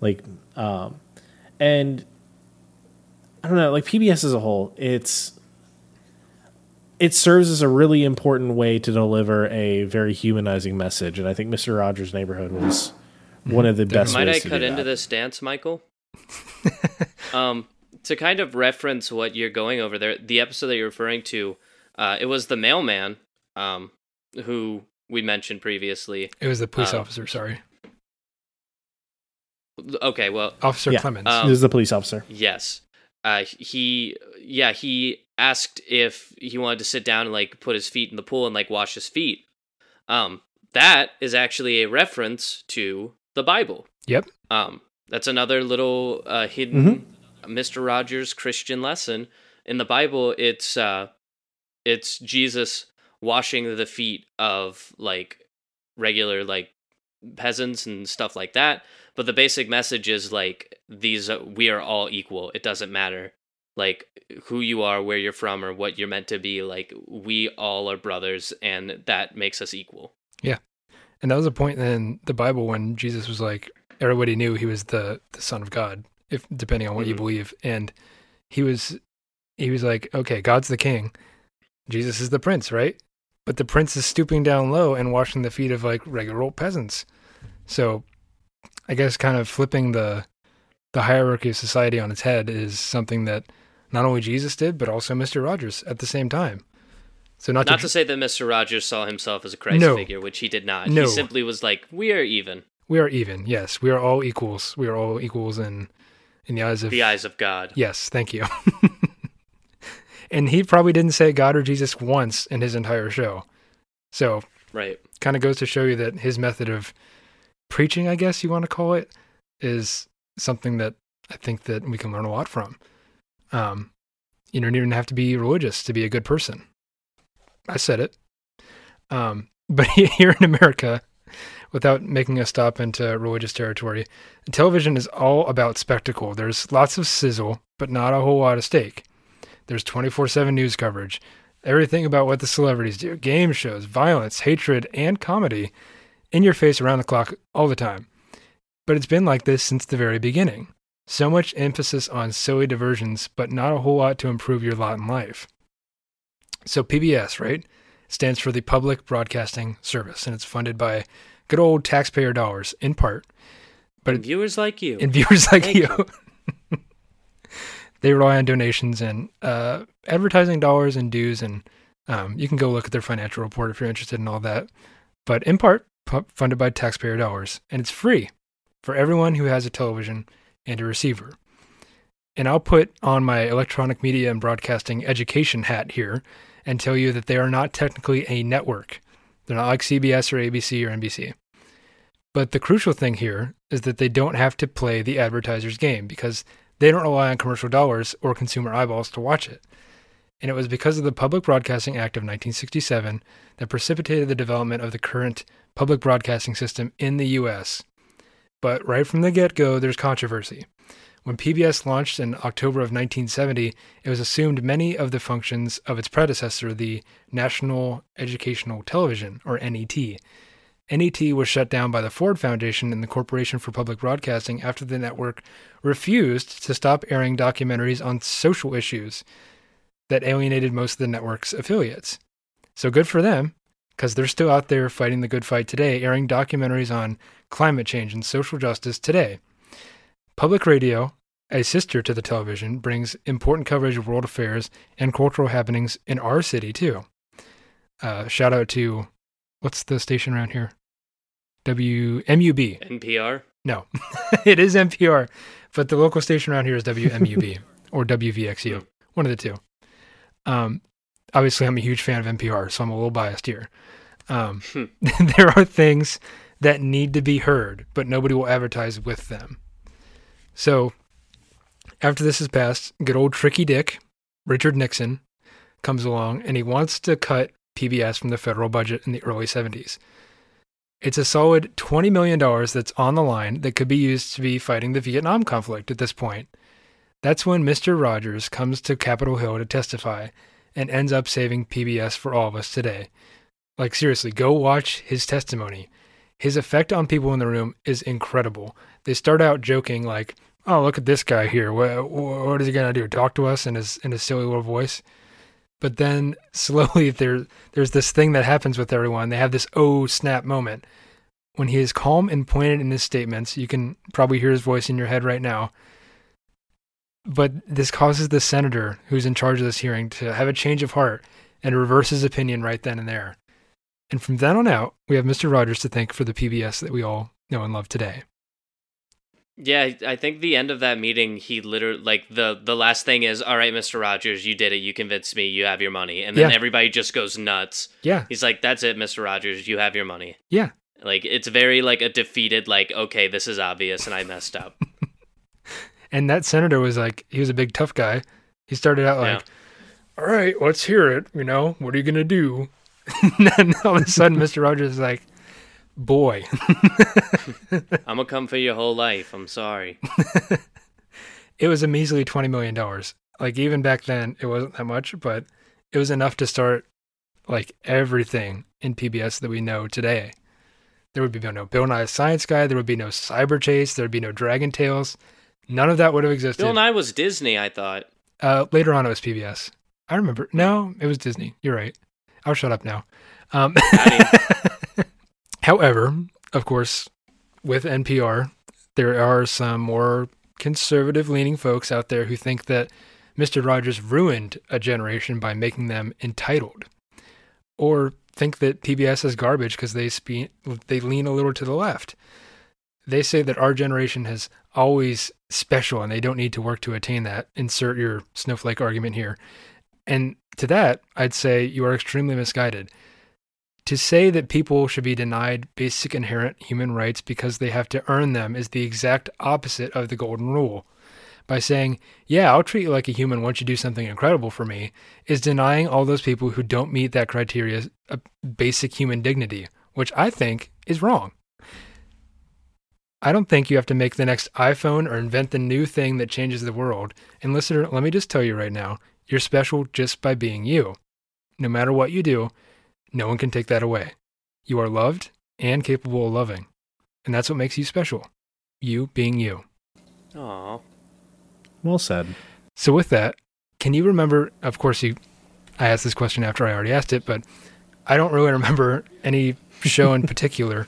like um and i don't know like pbs as a whole it's it serves as a really important way to deliver a very humanizing message and i think mr rogers neighborhood was one of the best Might ways I to cut do into that. this dance, Michael? um, to kind of reference what you're going over there, the episode that you're referring to, uh, it was the mailman, um, who we mentioned previously. It was the police Oh. officer, sorry. Okay, well, Officer Yeah. Clemmons. Um, this is the police officer yes, uh, he, yeah, he asked if he wanted to sit down and like put his feet in the pool and like wash his feet. Um, that is actually a reference to the Bible. yep. Um, that's another little uh, hidden Mr. Rogers Christian lesson in the Bible. It's uh, it's Jesus washing the feet of like regular like peasants and stuff like that. But the basic message is like these uh, we are all equal. It doesn't matter like who you are, where you're from, or what you're meant to be. Like we all are brothers, and that makes us equal. Yeah, and that was a point in the Bible when Jesus was like, everybody knew he was the, the son of God, if depending on what you Mhm. believe. And he was he was like, okay, God's the king. Jesus is the prince, right? But the prince is stooping down low and washing the feet of like regular old peasants. So I guess kind of flipping the the hierarchy of society on its head is something that not only Jesus did, but also Mr. Rogers at the same time. So not, Not to, to say that Mr. Rogers saw himself as a Christ No. figure, which he did not. No. He simply was like, "We are even, we are even. Yes, we are all equals. We are all equals in in the eyes of the eyes of God." Yes, thank you. and he probably didn't say God or Jesus once in his entire show. So, Right. kind of goes to show you that his method of preaching, I guess you want to call it, is something that I think that we can learn a lot from. Um, you don't even have to be religious to be a good person. I said it. Um, but here in America, without making a stop into religious territory, television is all about spectacle. There's lots of sizzle, but not a whole lot of steak. There's 24 7 news coverage, everything about what the celebrities do game shows, violence, hatred, and comedy in your face around the clock all the time. But it's been like this since the very beginning. So much emphasis on silly diversions, but not a whole lot to improve your lot in life. So, PBS, right, stands for the Public Broadcasting Service, and it's funded by good old taxpayer dollars in part. But And viewers like you. and viewers like Thank you. they rely on donations and uh, advertising dollars and dues, and um, you can go look at their financial report if you're interested in all that. But in part, pu- funded by taxpayer dollars, and it's free for everyone who has a television and a receiver. And I'll put on my electronic media and broadcasting education hat here and tell you that they are not technically a network. They're not like CBS or ABC or NBC. But the crucial thing here is that they don't have to play the advertiser's game because they don't rely on commercial dollars or consumer eyeballs to watch it. And it was because of the Public Broadcasting Act of 1967 that precipitated the development of the current public broadcasting system in the US. But right from the get go, there's controversy. When PBS launched in October of 1970, it was assumed many of the functions of its predecessor, the National Educational Television, or NET. NET was shut down by the Ford Foundation and the Corporation for Public Broadcasting after the network refused to stop airing documentaries on social issues that alienated most of the network's affiliates. So good for them, because they're still out there fighting the good fight today, airing documentaries on climate change and social justice today. Public radio, a sister to the television, brings important coverage of world affairs and cultural happenings in our city, too. Uh, shout out to, what's the station around here? WMUB. NPR. No, it is NPR, but the local station around here is WMUB or WVXU, Hmm. one of the two. Um, obviously, I'm a huge fan of NPR, so I'm a little biased here. Um, Hmm. there are things that need to be heard, but nobody will advertise with them. So, after this is passed, good old Tricky Dick, Richard Nixon, comes along and he wants to cut PBS from the federal budget in the early 70s. It's a solid $20 million that's on the line that could be used to be fighting the Vietnam conflict at this point. That's when Mr. Rogers comes to Capitol Hill to testify and ends up saving PBS for all of us today. Like, seriously, go watch his testimony. His effect on people in the room is incredible. They start out joking, like, oh, look at this guy here. What, what is he going to do? Talk to us in his, in his silly little voice? But then slowly there there's this thing that happens with everyone. They have this oh snap moment. When he is calm and pointed in his statements, you can probably hear his voice in your head right now. But this causes the senator who's in charge of this hearing to have a change of heart and reverse his opinion right then and there. And from then on out, we have Mr. Rogers to thank for the PBS that we all know and love today. Yeah, I- think the end of that meeting, he literally like the the last thing is, "All right, Mister Rogers, you did it. You convinced me. You have your money." And then Yeah. everybody just goes nuts. Yeah, He's like, "That's it, Mister Rogers. You have your money." yeah. Like it's very like a defeated. Like, okay, this is obvious, and I messed up. And that senator was like, he was a big tough guy. He started out Yeah. like, all right, let's hear it. You know, what are you going to do? and then all of a sudden, Mr. Rogers is like, boy. I'm gonna come for your whole life. I'm sorry. it was a measly $20 million. Like even back then, it wasn't that much, but it was enough to start like everything in PBS that we know today. There would be no Bill Nye Science Guy. There would be no Cyberchase. There would be no Dragon Tales. None of that would have existed. Bill Nye was Disney, I thought. Uh, later on, it was PBS. I remember. No, it was Disney. You're right. I'll shut up now. Um, however, of course, with NPR, there are some more conservative leaning folks out there who think that Mr. Rogers ruined a generation by making them entitled, or think that PBS is garbage because they spe- they lean a little to the left. They say that our generation has always special and they don't need to work to attain that. Insert your snowflake argument here. And to that, I'd say you are extremely misguided. To say that people should be denied basic inherent human rights because they have to earn them is the exact opposite of the golden rule. By saying, yeah, I'll treat you like a human once you do something incredible for me, is denying all those people who don't meet that criteria a basic human dignity, which I think is wrong. I don't think you have to make the next iPhone or invent the new thing that changes the world. And listener, let me just tell you right now, you're special just by being you. No matter what you do, no one can take that away. You are loved and capable of loving. And that's what makes you special. You being you. Aw. Well said. So with that, can you remember of course you I asked this question after I already asked it, but I don't really remember any show in particular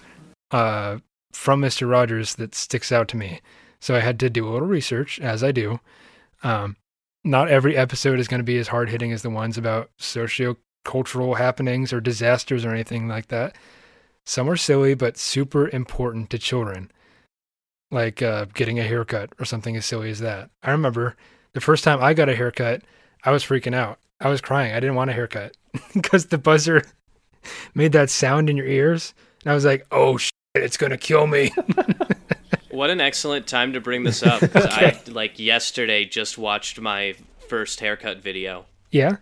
uh, from Mr. Rogers that sticks out to me. So I had to do a little research, as I do. Um, not every episode is going to be as hard hitting as the ones about socio-cultural happenings or disasters or anything like that. Some are silly, but super important to children, like uh, getting a haircut or something as silly as that. I remember the first time I got a haircut, I was freaking out. I was crying. I didn't want a haircut because the buzzer made that sound in your ears. And I was like, oh, shit, it's going to kill me. What an excellent time to bring this up. 'cause I, like, yesterday just watched my first haircut video. yeah.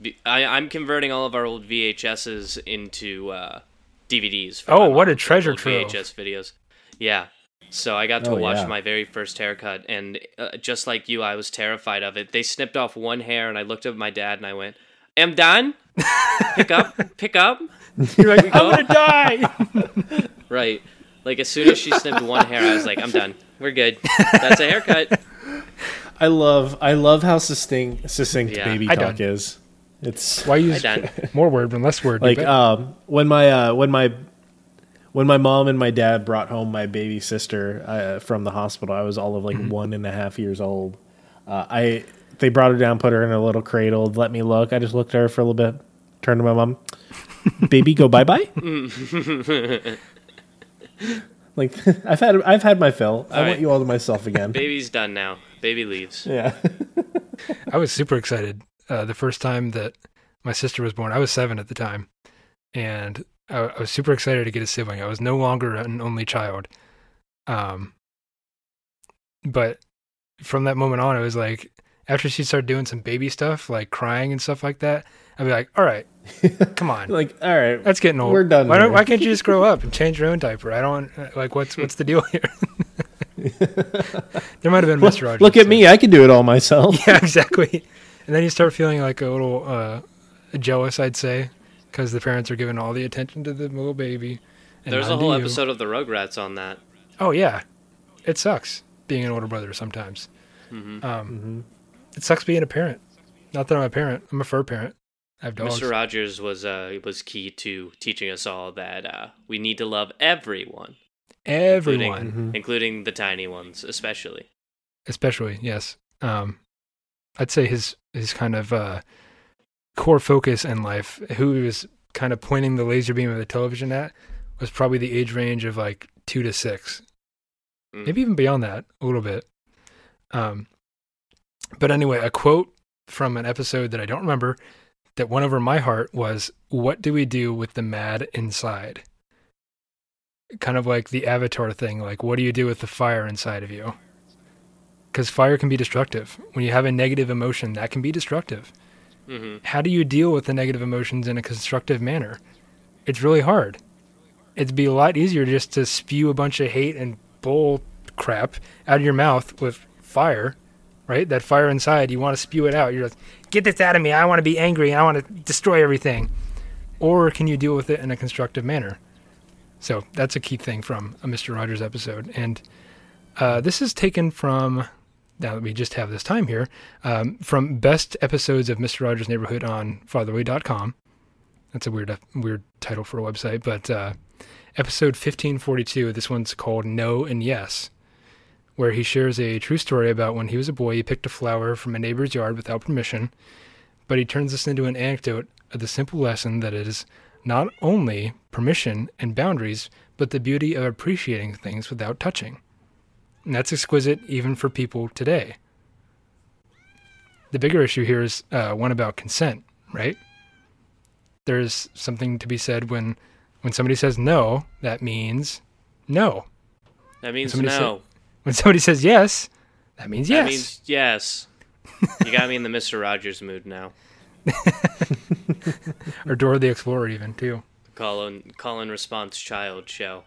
V- I, I'm converting all of our old VHSs into uh, DVDs. for Oh, what a mom, treasure old trove. VHS videos. Yeah. So I got to Oh, watch yeah. my very first haircut, and uh, just like you, I was terrified of it. They snipped off one hair, and I looked at my dad and I went, "Am done? pick up, pick up." You're like. I'm going to die. Right. Like as soon as she snipped one hair, I was like, "I'm done. We're good. That's a haircut." I love I love how succinct succinct Yeah. baby I talk done. is. It's Why use more word than less word? like um when my uh when my when my mom and my dad brought home my baby sister uh, from the hospital i was all of like one and a half years old. Uh, i they brought her down put her in a little cradle let me look. I just looked at her for a little bit turned to my mom baby go bye-bye? Like i've had i've had my fill. I All want you all to myself again. Baby's done now. Baby leaves. yeah. I was super excited uh, the first time that my sister was born. I was seven at the time, and I, I was super excited to get a sibling. I was no longer an only child. Um, but from that moment on, it was like after she started doing some baby stuff, like crying and stuff like that. I'd be like, "All right, come on, like all right that's getting old. we're done Why, don't, why can't you just grow up and change your own diaper? I don't like what's what's the deal here." there might have been Mr. Rogers. look at too. me i can do it all myself yeah, exactly. And then you start feeling like a little uh, jealous, I'd say, because the parents are giving all the attention to the little baby. and There's a whole episode of the Rugrats on that. Oh yeah, it sucks being an older brother sometimes. hmm Um, It sucks being a parent. Not that I'm a parent. I'm a fur parent. I have dogs. Mr. Rogers was uh, was key to teaching us all that uh, we need to love everyone, Everyone, Mhm. including the tiny ones, especially. especially yes. Um, I'd say his his kind of uh, core focus in life, who he was kind of pointing the laser beam of the television at, was probably the age range of like two to six. Mm. maybe even beyond that a little bit. Um, but anyway, a quote from an episode that I don't remember that went over my heart was, "What do we do with the mad inside?" Kind of like the Avatar thing, like what do you do with the fire inside of you? Because fire can be destructive. When you have a negative emotion, that can be destructive. hmm How do you deal with the negative emotions in a constructive manner? It's really hard. It'd be a lot easier just to spew a bunch of hate and bull crap out of your mouth with fire right? That fire inside, you want to spew it out. You're like, get this out of me. I want to be angry. I want to destroy everything. Or can you deal with it in a constructive manner? So that's a key thing from a Mr. Rogers episode. And uh, this is taken from, now that we just have this time here, um, from best episodes of Mr. Rogers' Neighborhood on fatherly.com. That's a weird, weird title for a website, but uh, episode 1542, this one's called No and Yes where he shares a true story about when he was a boy, he picked a flower from a neighbor's yard without permission, but he turns this into an anecdote of the simple lesson that it is not only permission and boundaries, but the beauty of appreciating things without touching. And that's exquisite even for people today. The bigger issue here is uh, one about consent, right? There's something to be said when when somebody says no, that means no. That means no. When somebody says yes, that means yes. That means yes. you got me in the Mister Rogers mood now. or Dora the Explorer, even too. Call and call and response child show.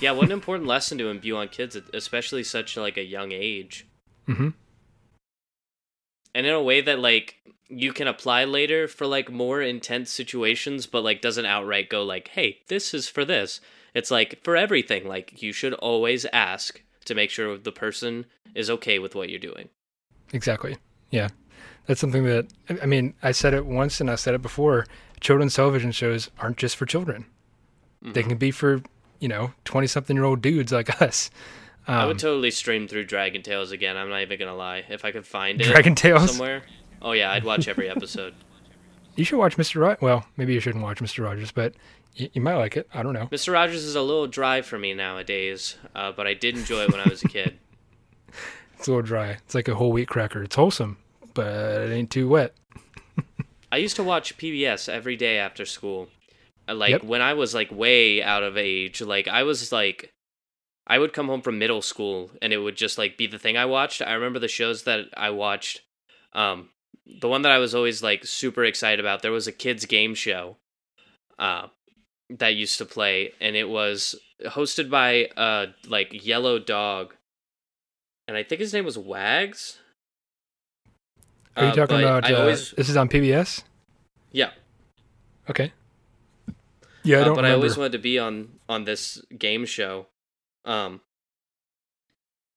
Yeah, what an important lesson to imbue on kids, especially such like a young age. Mm-hmm. And in a way that like you can apply later for like more intense situations, but like doesn't outright go like, "Hey, this is for this." It's like for everything. Like you should always ask to make sure the person is okay with what you're doing. Exactly. Yeah. That's something that, I mean, I said it once and I said it before. Children's television shows aren't just for children, mm-hmm. they can be for, you know, 20 something year old dudes like us. Um, I would um, totally stream through Dragon Tales again. I'm not even going to lie. If I could find it Dragon Tales somewhere. Oh, yeah, I'd watch every episode. you should watch Mr. Rogers. Well, maybe you shouldn't watch Mr. Rogers, but you, you might like it. I don't know. Mr. Rogers is a little dry for me nowadays, uh, but I did enjoy it when I was a kid. it's a little dry. It's like a whole wheat cracker. It's wholesome, but it ain't too wet. I used to watch PBS every day after school. Uh, like yep. when I was like way out of age, like I was like I would come home from middle school and it would just like be the thing I watched. I remember the shows that I watched um the one that I was always like super excited about. There was a kids game show. Uh that used to play, and it was hosted by uh like yellow dog, and I think his name was Wags. Are you uh, talking about? Uh, always... This is on PBS. Yeah. Okay. Yeah, I uh, but remember. I always wanted to be on on this game show. Um.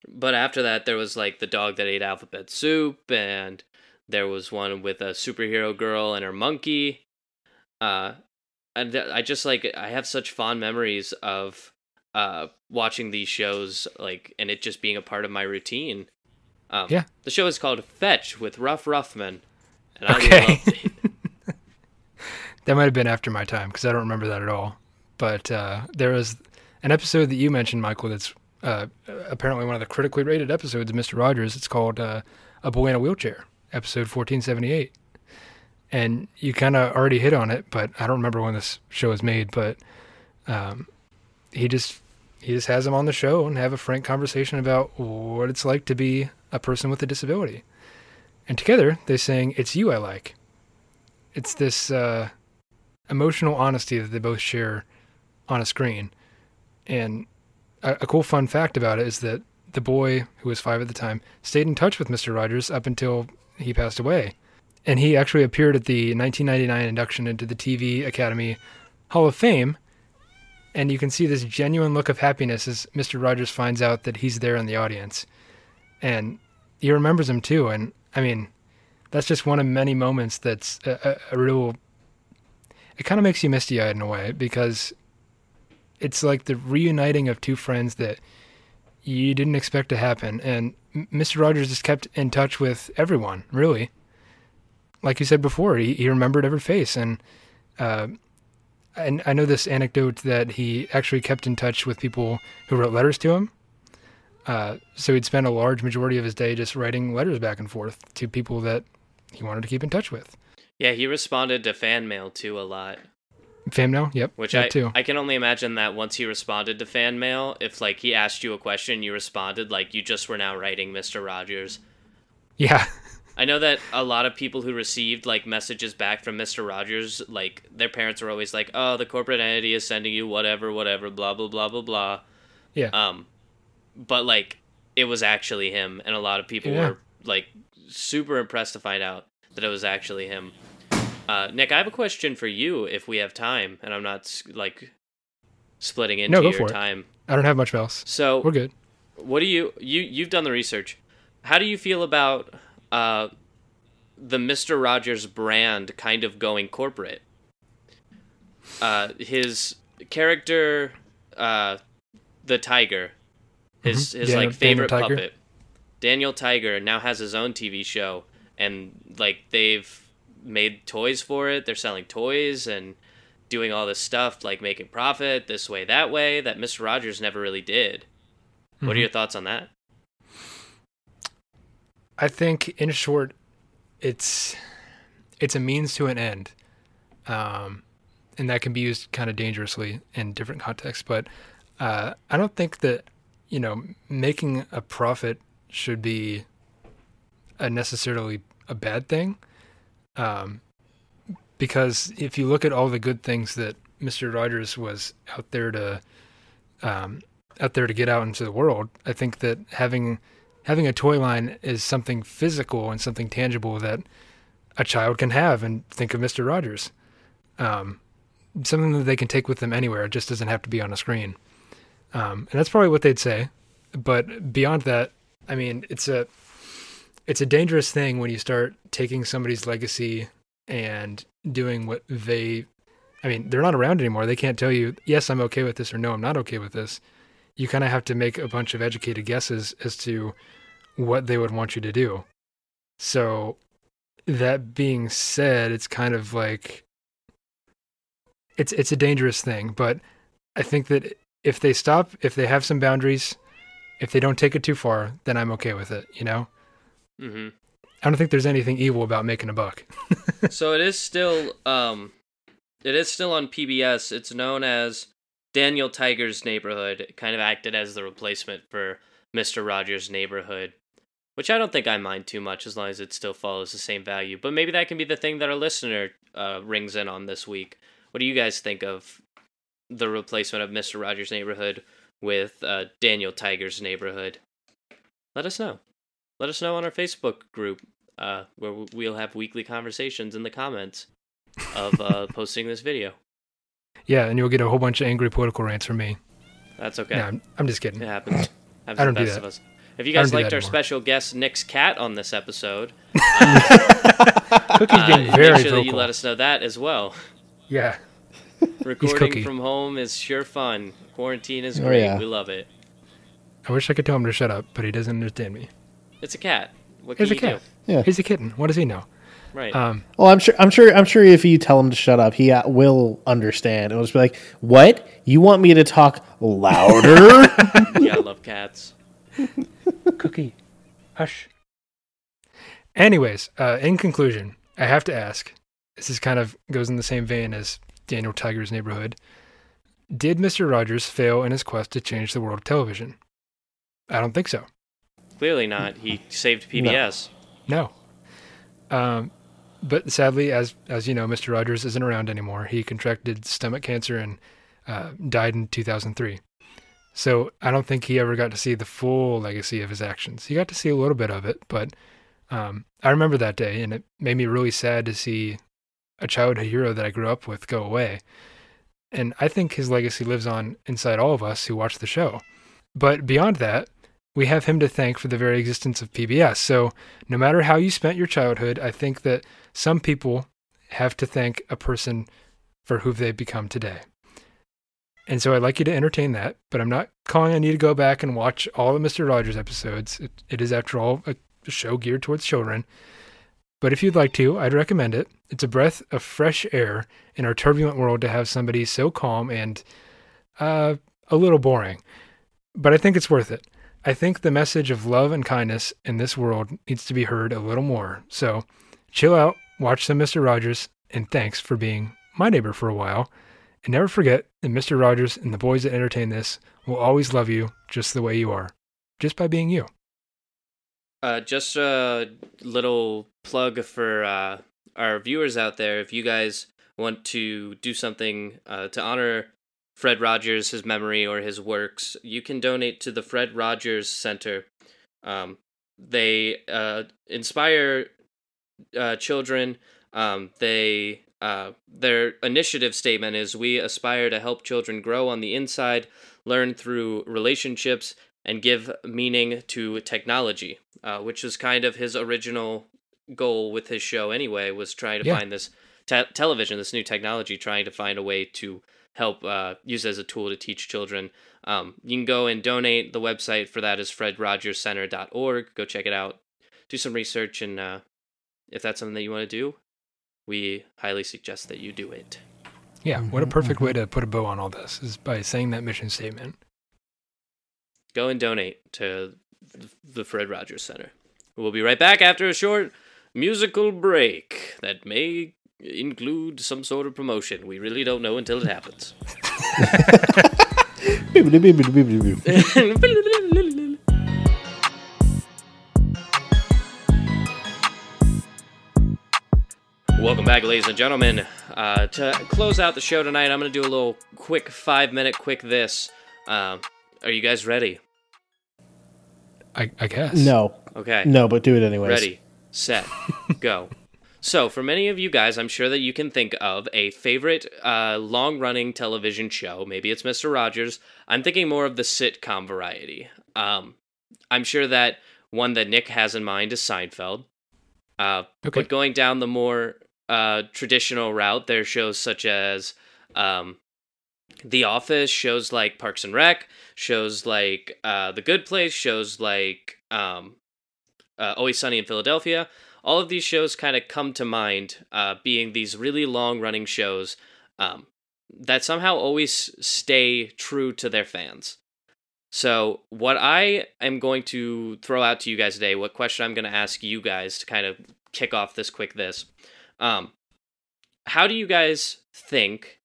But after that, there was like the dog that ate alphabet soup, and there was one with a superhero girl and her monkey. Uh, and I just like I have such fond memories of uh watching these shows like and it just being a part of my routine. Um, yeah. The show is called Fetch with Ruff Ruffman, and I okay. loved it. That might have been after my time because I don't remember that at all. But uh, there was an episode that you mentioned, Michael. That's uh, apparently one of the critically rated episodes of Mister Rogers. It's called uh, "A Boy in a Wheelchair," episode fourteen seventy eight and you kind of already hit on it, but I don't remember when this show was made. But um, he just he just has him on the show and have a frank conversation about what it's like to be a person with a disability. And together they saying, "It's you I like." It's this uh, emotional honesty that they both share on a screen. And a, a cool fun fact about it is that the boy, who was five at the time, stayed in touch with Mister Rogers up until he passed away and he actually appeared at the 1999 induction into the TV Academy Hall of Fame. And you can see this genuine look of happiness as Mr. Rogers finds out that he's there in the audience. And he remembers him too. And I mean, that's just one of many moments that's a, a, a real. It kind of makes you misty eyed in a way because it's like the reuniting of two friends that you didn't expect to happen. And Mr. Rogers just kept in touch with everyone, really like you said before, he, he remembered every face. And, uh, and I know this anecdote that he actually kept in touch with people who wrote letters to him. Uh, so he'd spend a large majority of his day just writing letters back and forth to people that he wanted to keep in touch with. Yeah, he responded to fan mail too a lot. Fan mail, yep. Which I too. I can only imagine that once he responded to fan mail, if like he asked you a question, you responded like you just were now writing Mister Rogers. Yeah. I know that a lot of people who received like messages back from Mr. Rogers, like their parents were always like, "Oh, the corporate entity is sending you whatever, whatever, blah blah blah blah blah." Yeah. Um, but like it was actually him, and a lot of people yeah. were like super impressed to find out that it was actually him. Uh, Nick, I have a question for you if we have time, and I'm not like splitting into No, go your for it. time. I don't have much else. So We're good. what do you you you've done the research? How do you feel about uh, the Mister Rogers brand kind of going corporate? Uh, his character, uh, the tiger, his Mhm. his Daniel- like favorite Daniel puppet, Daniel Tiger, now has his own TV show, and like they've made toys for it. They're selling toys and doing all this stuff, like making profit this way, that way, that Mister Rogers never really did. What are Mhm. your thoughts on that? I think, in short, it's it's a means to an end, um, and that can be used kind of dangerously in different contexts. But uh, I don't think that you know making a profit should be a necessarily a bad thing, um, because if you look at all the good things that Mister Rogers was out there to um, out there to get out into the world, I think that having having a toy line is something physical and something tangible that a child can have and think of Mr. Rogers. Um, something that they can take with them anywhere. It just doesn't have to be on a screen. Um, and that's probably what they'd say. But beyond that, I mean, it's a it's a dangerous thing when you start taking somebody's legacy and doing what they I mean, they're not around anymore. They can't tell you, yes, I'm okay with this or no, I'm not okay with this. You kind of have to make a bunch of educated guesses as to what they would want you to do. So, that being said, it's kind of like it's it's a dangerous thing, but I think that if they stop, if they have some boundaries, if they don't take it too far, then I'm okay with it, you know? Hmm I don't think there's anything evil about making a buck. so it is still um, it is still on PBS. It's known as Daniel Tiger's Neighborhood. It kind of acted as the replacement for Mister Rogers' Neighborhood, which I don't think I mind too much as long as it still follows the same value. But maybe that can be the thing that our listener uh, rings in on this week. What do you guys think of the replacement of Mister Rogers' Neighborhood with uh, Daniel Tiger's Neighborhood? Let us know. Let us know on our Facebook group, uh, where we'll have weekly conversations in the comments of uh, posting this video. Yeah, and you'll get a whole bunch of angry political rants from me. That's okay. No, I'm, I'm just kidding. It happens. Happens I don't the do that. of us. If you guys liked our anymore. special guest Nick's cat on this episode, Cookie's uh, being make very sure that you let us know that as well. Yeah, Recording Cookie. from home is sure fun. Quarantine is Oh, great. yeah. We love it. I wish I could tell him to shut up, but he doesn't understand me. It's a cat. What can He's a you cat. Yeah. He's a kitten. What does he know? Right. Um, Well, I'm sure. I'm sure. I'm sure. If you tell him to shut up, he uh, will understand. It'll just be like, "What? You want me to talk louder?" yeah, I love cats. Cookie, hush. Anyways, uh, in conclusion, I have to ask. This is kind of goes in the same vein as Daniel Tiger's neighborhood. Did Mister Rogers fail in his quest to change the world of television? I don't think so. Clearly not. He saved PBS. No. Um, but sadly, as as you know, Mr. Rogers isn't around anymore. He contracted stomach cancer and uh, died in 2003. So I don't think he ever got to see the full legacy of his actions. He got to see a little bit of it, but um, I remember that day, and it made me really sad to see a childhood hero that I grew up with go away. And I think his legacy lives on inside all of us who watch the show. But beyond that, we have him to thank for the very existence of PBS. So no matter how you spent your childhood, I think that some people have to thank a person for who they've become today. And so I'd like you to entertain that, but I'm not calling on you to go back and watch all the Mr. Rogers episodes. It, it is, after all, a show geared towards children. But if you'd like to, I'd recommend it. It's a breath of fresh air in our turbulent world to have somebody so calm and uh, a little boring. But I think it's worth it. I think the message of love and kindness in this world needs to be heard a little more. So chill out, watch some Mr. Rogers, and thanks for being my neighbor for a while. And never forget that Mr. Rogers and the boys that entertain this will always love you just the way you are, just by being you. Uh, just a little plug for uh, our viewers out there. If you guys want to do something uh, to honor Fred Rogers, his memory, or his works, you can donate to the Fred Rogers Center. Um, they uh, inspire uh, children. Um, they uh, their initiative statement is we aspire to help children grow on the inside, learn through relationships, and give meaning to technology, uh, which is kind of his original goal with his show anyway. Was trying to Yeah. find this te- television, this new technology, trying to find a way to help uh, use as a tool to teach children. Um, you can go and donate. The website for that is fredrogerscenter.org. Go check it out. Do some research, and uh, if that's something that you want to do, we highly suggest that you do it. Yeah, what a perfect way to put a bow on all this is by saying that mission statement. Go and donate to the Fred Rogers Center. We'll be right back after a short musical break that may include some sort of promotion. We really don't know until it happens. Welcome back, ladies and gentlemen. Uh, to close out the show tonight, I'm going to do a little quick five minute quick this. Um, are you guys ready? I, I guess. No, Okay. no, but do it anyways. Ready, set, go. So, for many of you guys, I'm sure that you can think of a favorite uh, long running television show. Maybe it's Mr. Rogers. I'm thinking more of the sitcom variety. Um, I'm sure that one that Nick has in mind is Seinfeld. Uh, Okay. But going down the more uh, traditional route, there are shows such as um, The Office, shows like Parks and Rec, shows like uh, The Good Place, shows like um, uh, Always Sunny in Philadelphia. All of these shows kind of come to mind uh, being these really long running shows um, that somehow always stay true to their fans. So, what I am going to throw out to you guys today, what question I'm going to ask you guys to kind of kick off this quick this. Um, how do you guys think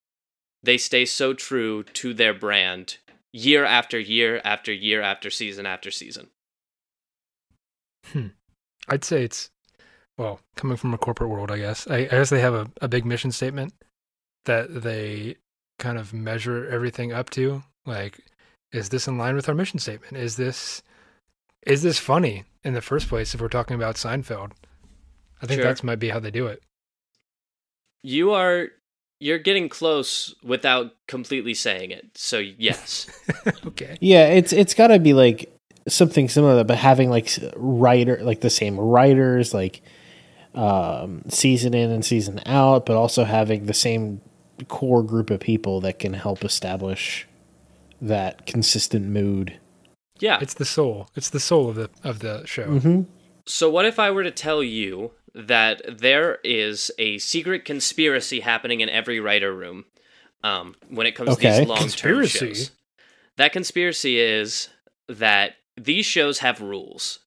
they stay so true to their brand year after year after year after season after season? I'd say it's, well, coming from a corporate world, I guess. I, I guess they have a, a big mission statement that they kind of measure everything up to. Like, is this in line with our mission statement? Is this is this funny in the first place if we're talking about Seinfeld? I think Sure. that's might be how they do it. You are you're getting close without completely saying it. So yes. okay. Yeah, it's it's got to be like something similar, but having like writer like the same writers, like um, season in and season out, but also having the same core group of people that can help establish that consistent mood. Yeah. It's the soul. It's the soul of the of the show. Mm-hmm. So what if I were to tell you that there is a secret conspiracy happening in every writer room um, when it comes to these long term shows? That conspiracy is that these shows have rules.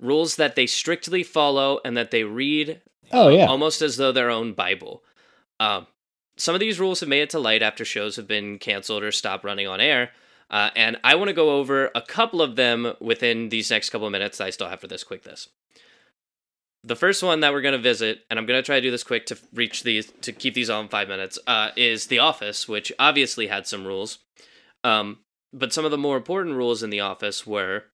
Rules that they strictly follow and that they read Oh yeah, almost as though their own Bible. Um, some of these rules have made it to light after shows have been canceled or stopped running on air. Uh, and I want to go over a couple of them within these next couple of minutes that I still have for this quick this. The first one that we're going to visit, and I'm going to try to do this quick to reach these, to keep these all in five minutes, uh, is The Office, which obviously had some rules. Um, but some of the more important rules in The Office were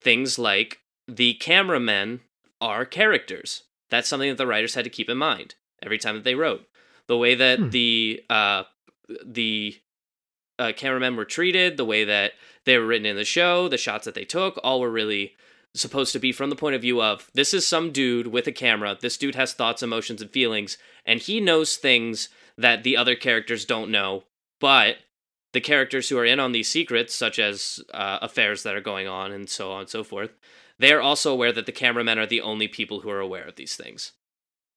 things like the cameramen are characters. That's something that the writers had to keep in mind every time that they wrote. The way that Hmm. the uh, the uh, cameramen were treated, the way that they were written in the show, the shots that they took, all were really supposed to be from the point of view of this is some dude with a camera. This dude has thoughts, emotions, and feelings, and he knows things that the other characters don't know. But the characters who are in on these secrets, such as uh, affairs that are going on and so on and so forth, they are also aware that the cameramen are the only people who are aware of these things.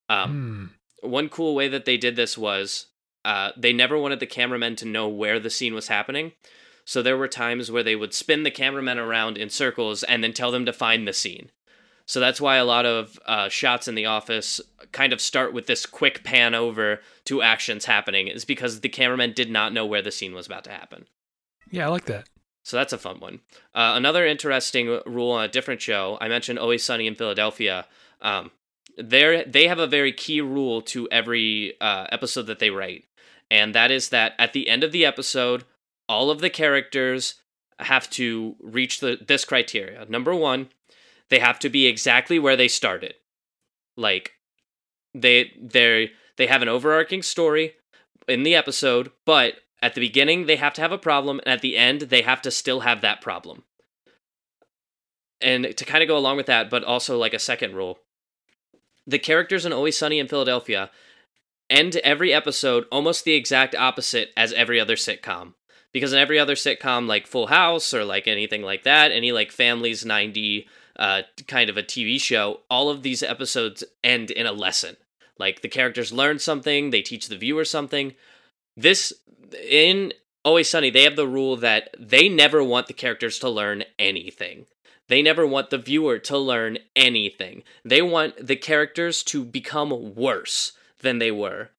Um, Hmm. one cool way that they did this was uh, they never wanted the cameramen to know where the scene was happening. So there were times where they would spin the cameramen around in circles and then tell them to find the scene. So that's why a lot of uh, shots in the office kind of start with this quick pan over to actions happening, is because the cameramen did not know where the scene was about to happen. Yeah, I like that. So that's a fun one. Uh, another interesting rule on a different show. I mentioned Always Sunny in Philadelphia. Um, they have a very key rule to every uh, episode that they write, and that is that at the end of the episode, all of the characters have to reach the this criteria. Number one, they have to be exactly where they started. Like they they they have an overarching story in the episode, but at the beginning they have to have a problem and at the end they have to still have that problem. And to kind of go along with that, but also like a second rule. The characters in Always Sunny in Philadelphia end every episode almost the exact opposite as every other sitcom. Because in every other sitcom, like Full House or like anything like that, any like Families 90 uh, kind of a TV show, all of these episodes end in a lesson. Like the characters learn something, they teach the viewer something. This, in Always Sunny, they have the rule that they never want the characters to learn anything. They never want the viewer to learn anything. They want the characters to become worse than they were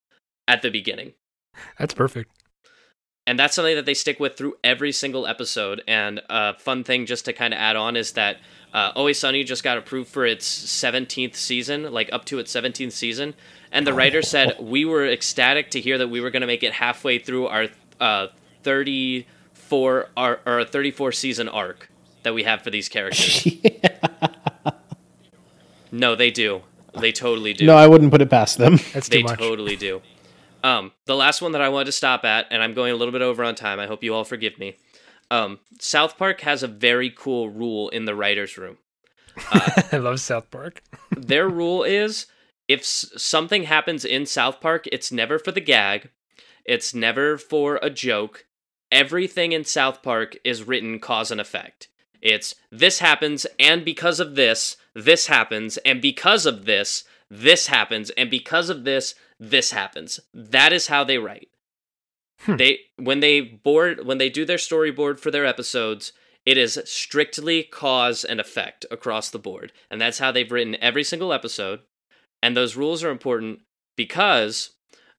at the beginning. That's perfect. And that's something that they stick with through every single episode. And a fun thing just to kind of add on is that uh, Always Sunny just got approved for its 17th season, like up to its 17th season. And the writer said, We were ecstatic to hear that we were going to make it halfway through our uh, 34 our, our 34 season arc that we have for these characters. no, they do. They totally do. No, I wouldn't put it past them. That's too they much. totally do. Um, the last one that I wanted to stop at, and I'm going a little bit over on time. I hope you all forgive me. Um, South Park has a very cool rule in the writers' room. I love South Park. Their rule is if s- something happens in South Park, it's never for the gag, it's never for a joke. Everything in South Park is written cause and effect. It's this happens, and because of this, this happens, and because of this, this happens, and because of this, this happens. That is how they write. They when they board when they do their storyboard for their episodes, it is strictly cause and effect across the board. And that's how they've written every single episode. And those rules are important because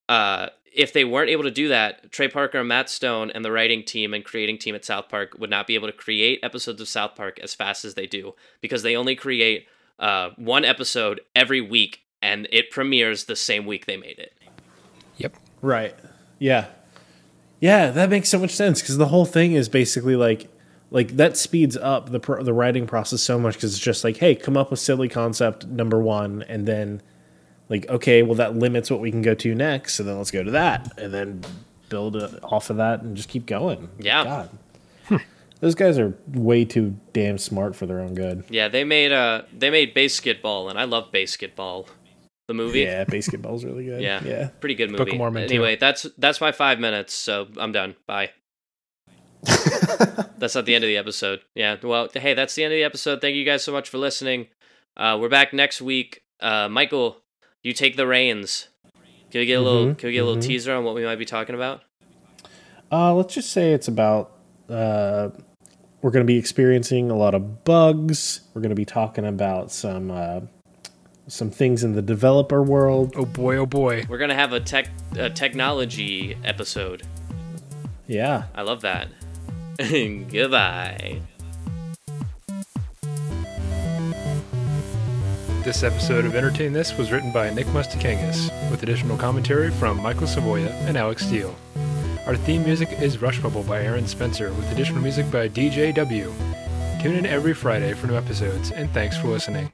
uh, if they weren't able to do that, Trey Parker and Matt Stone and the writing team and creating team at South Park would not be able to create episodes of South Park as fast as they do because they only create uh, one episode every week and it premieres the same week they made it. Yep. Right. Yeah. Yeah, that makes so much sense because the whole thing is basically like, like that speeds up the pro- the writing process so much because it's just like, hey, come up with silly concept number one, and then like, okay, well that limits what we can go to next, so then let's go to that, and then build uh, off of that and just keep going. Yeah. God, those guys are way too damn smart for their own good. Yeah, they made uh they made BASEketball and I love BASEketball. The movie. Yeah, BASEketball's really good. Yeah. yeah. Pretty good movie. Book movie. of Mormon, too. anyway, that's that's my five minutes, so I'm done. Bye. that's not the end of the episode. Yeah. Well, hey, that's the end of the episode. Thank you guys so much for listening. Uh, we're back next week. Uh, Michael, you take the reins. Can we get a little? Mhm, Can we get a little mhm. teaser on what we might be talking about? Uh, let's just say it's about. Uh, we're going to be experiencing a lot of bugs. We're going to be talking about some uh, some things in the developer world. Oh boy, oh boy. We're gonna have a tech a technology episode. Yeah. I love that. Goodbye. This episode of Entertain This was written by Nick Mustakangas, with additional commentary from Michael Savoya and Alex Steele. Our theme music is Rush Bubble by Aaron Spencer, with additional music by DJ W. Tune in every Friday for new episodes, and thanks for listening.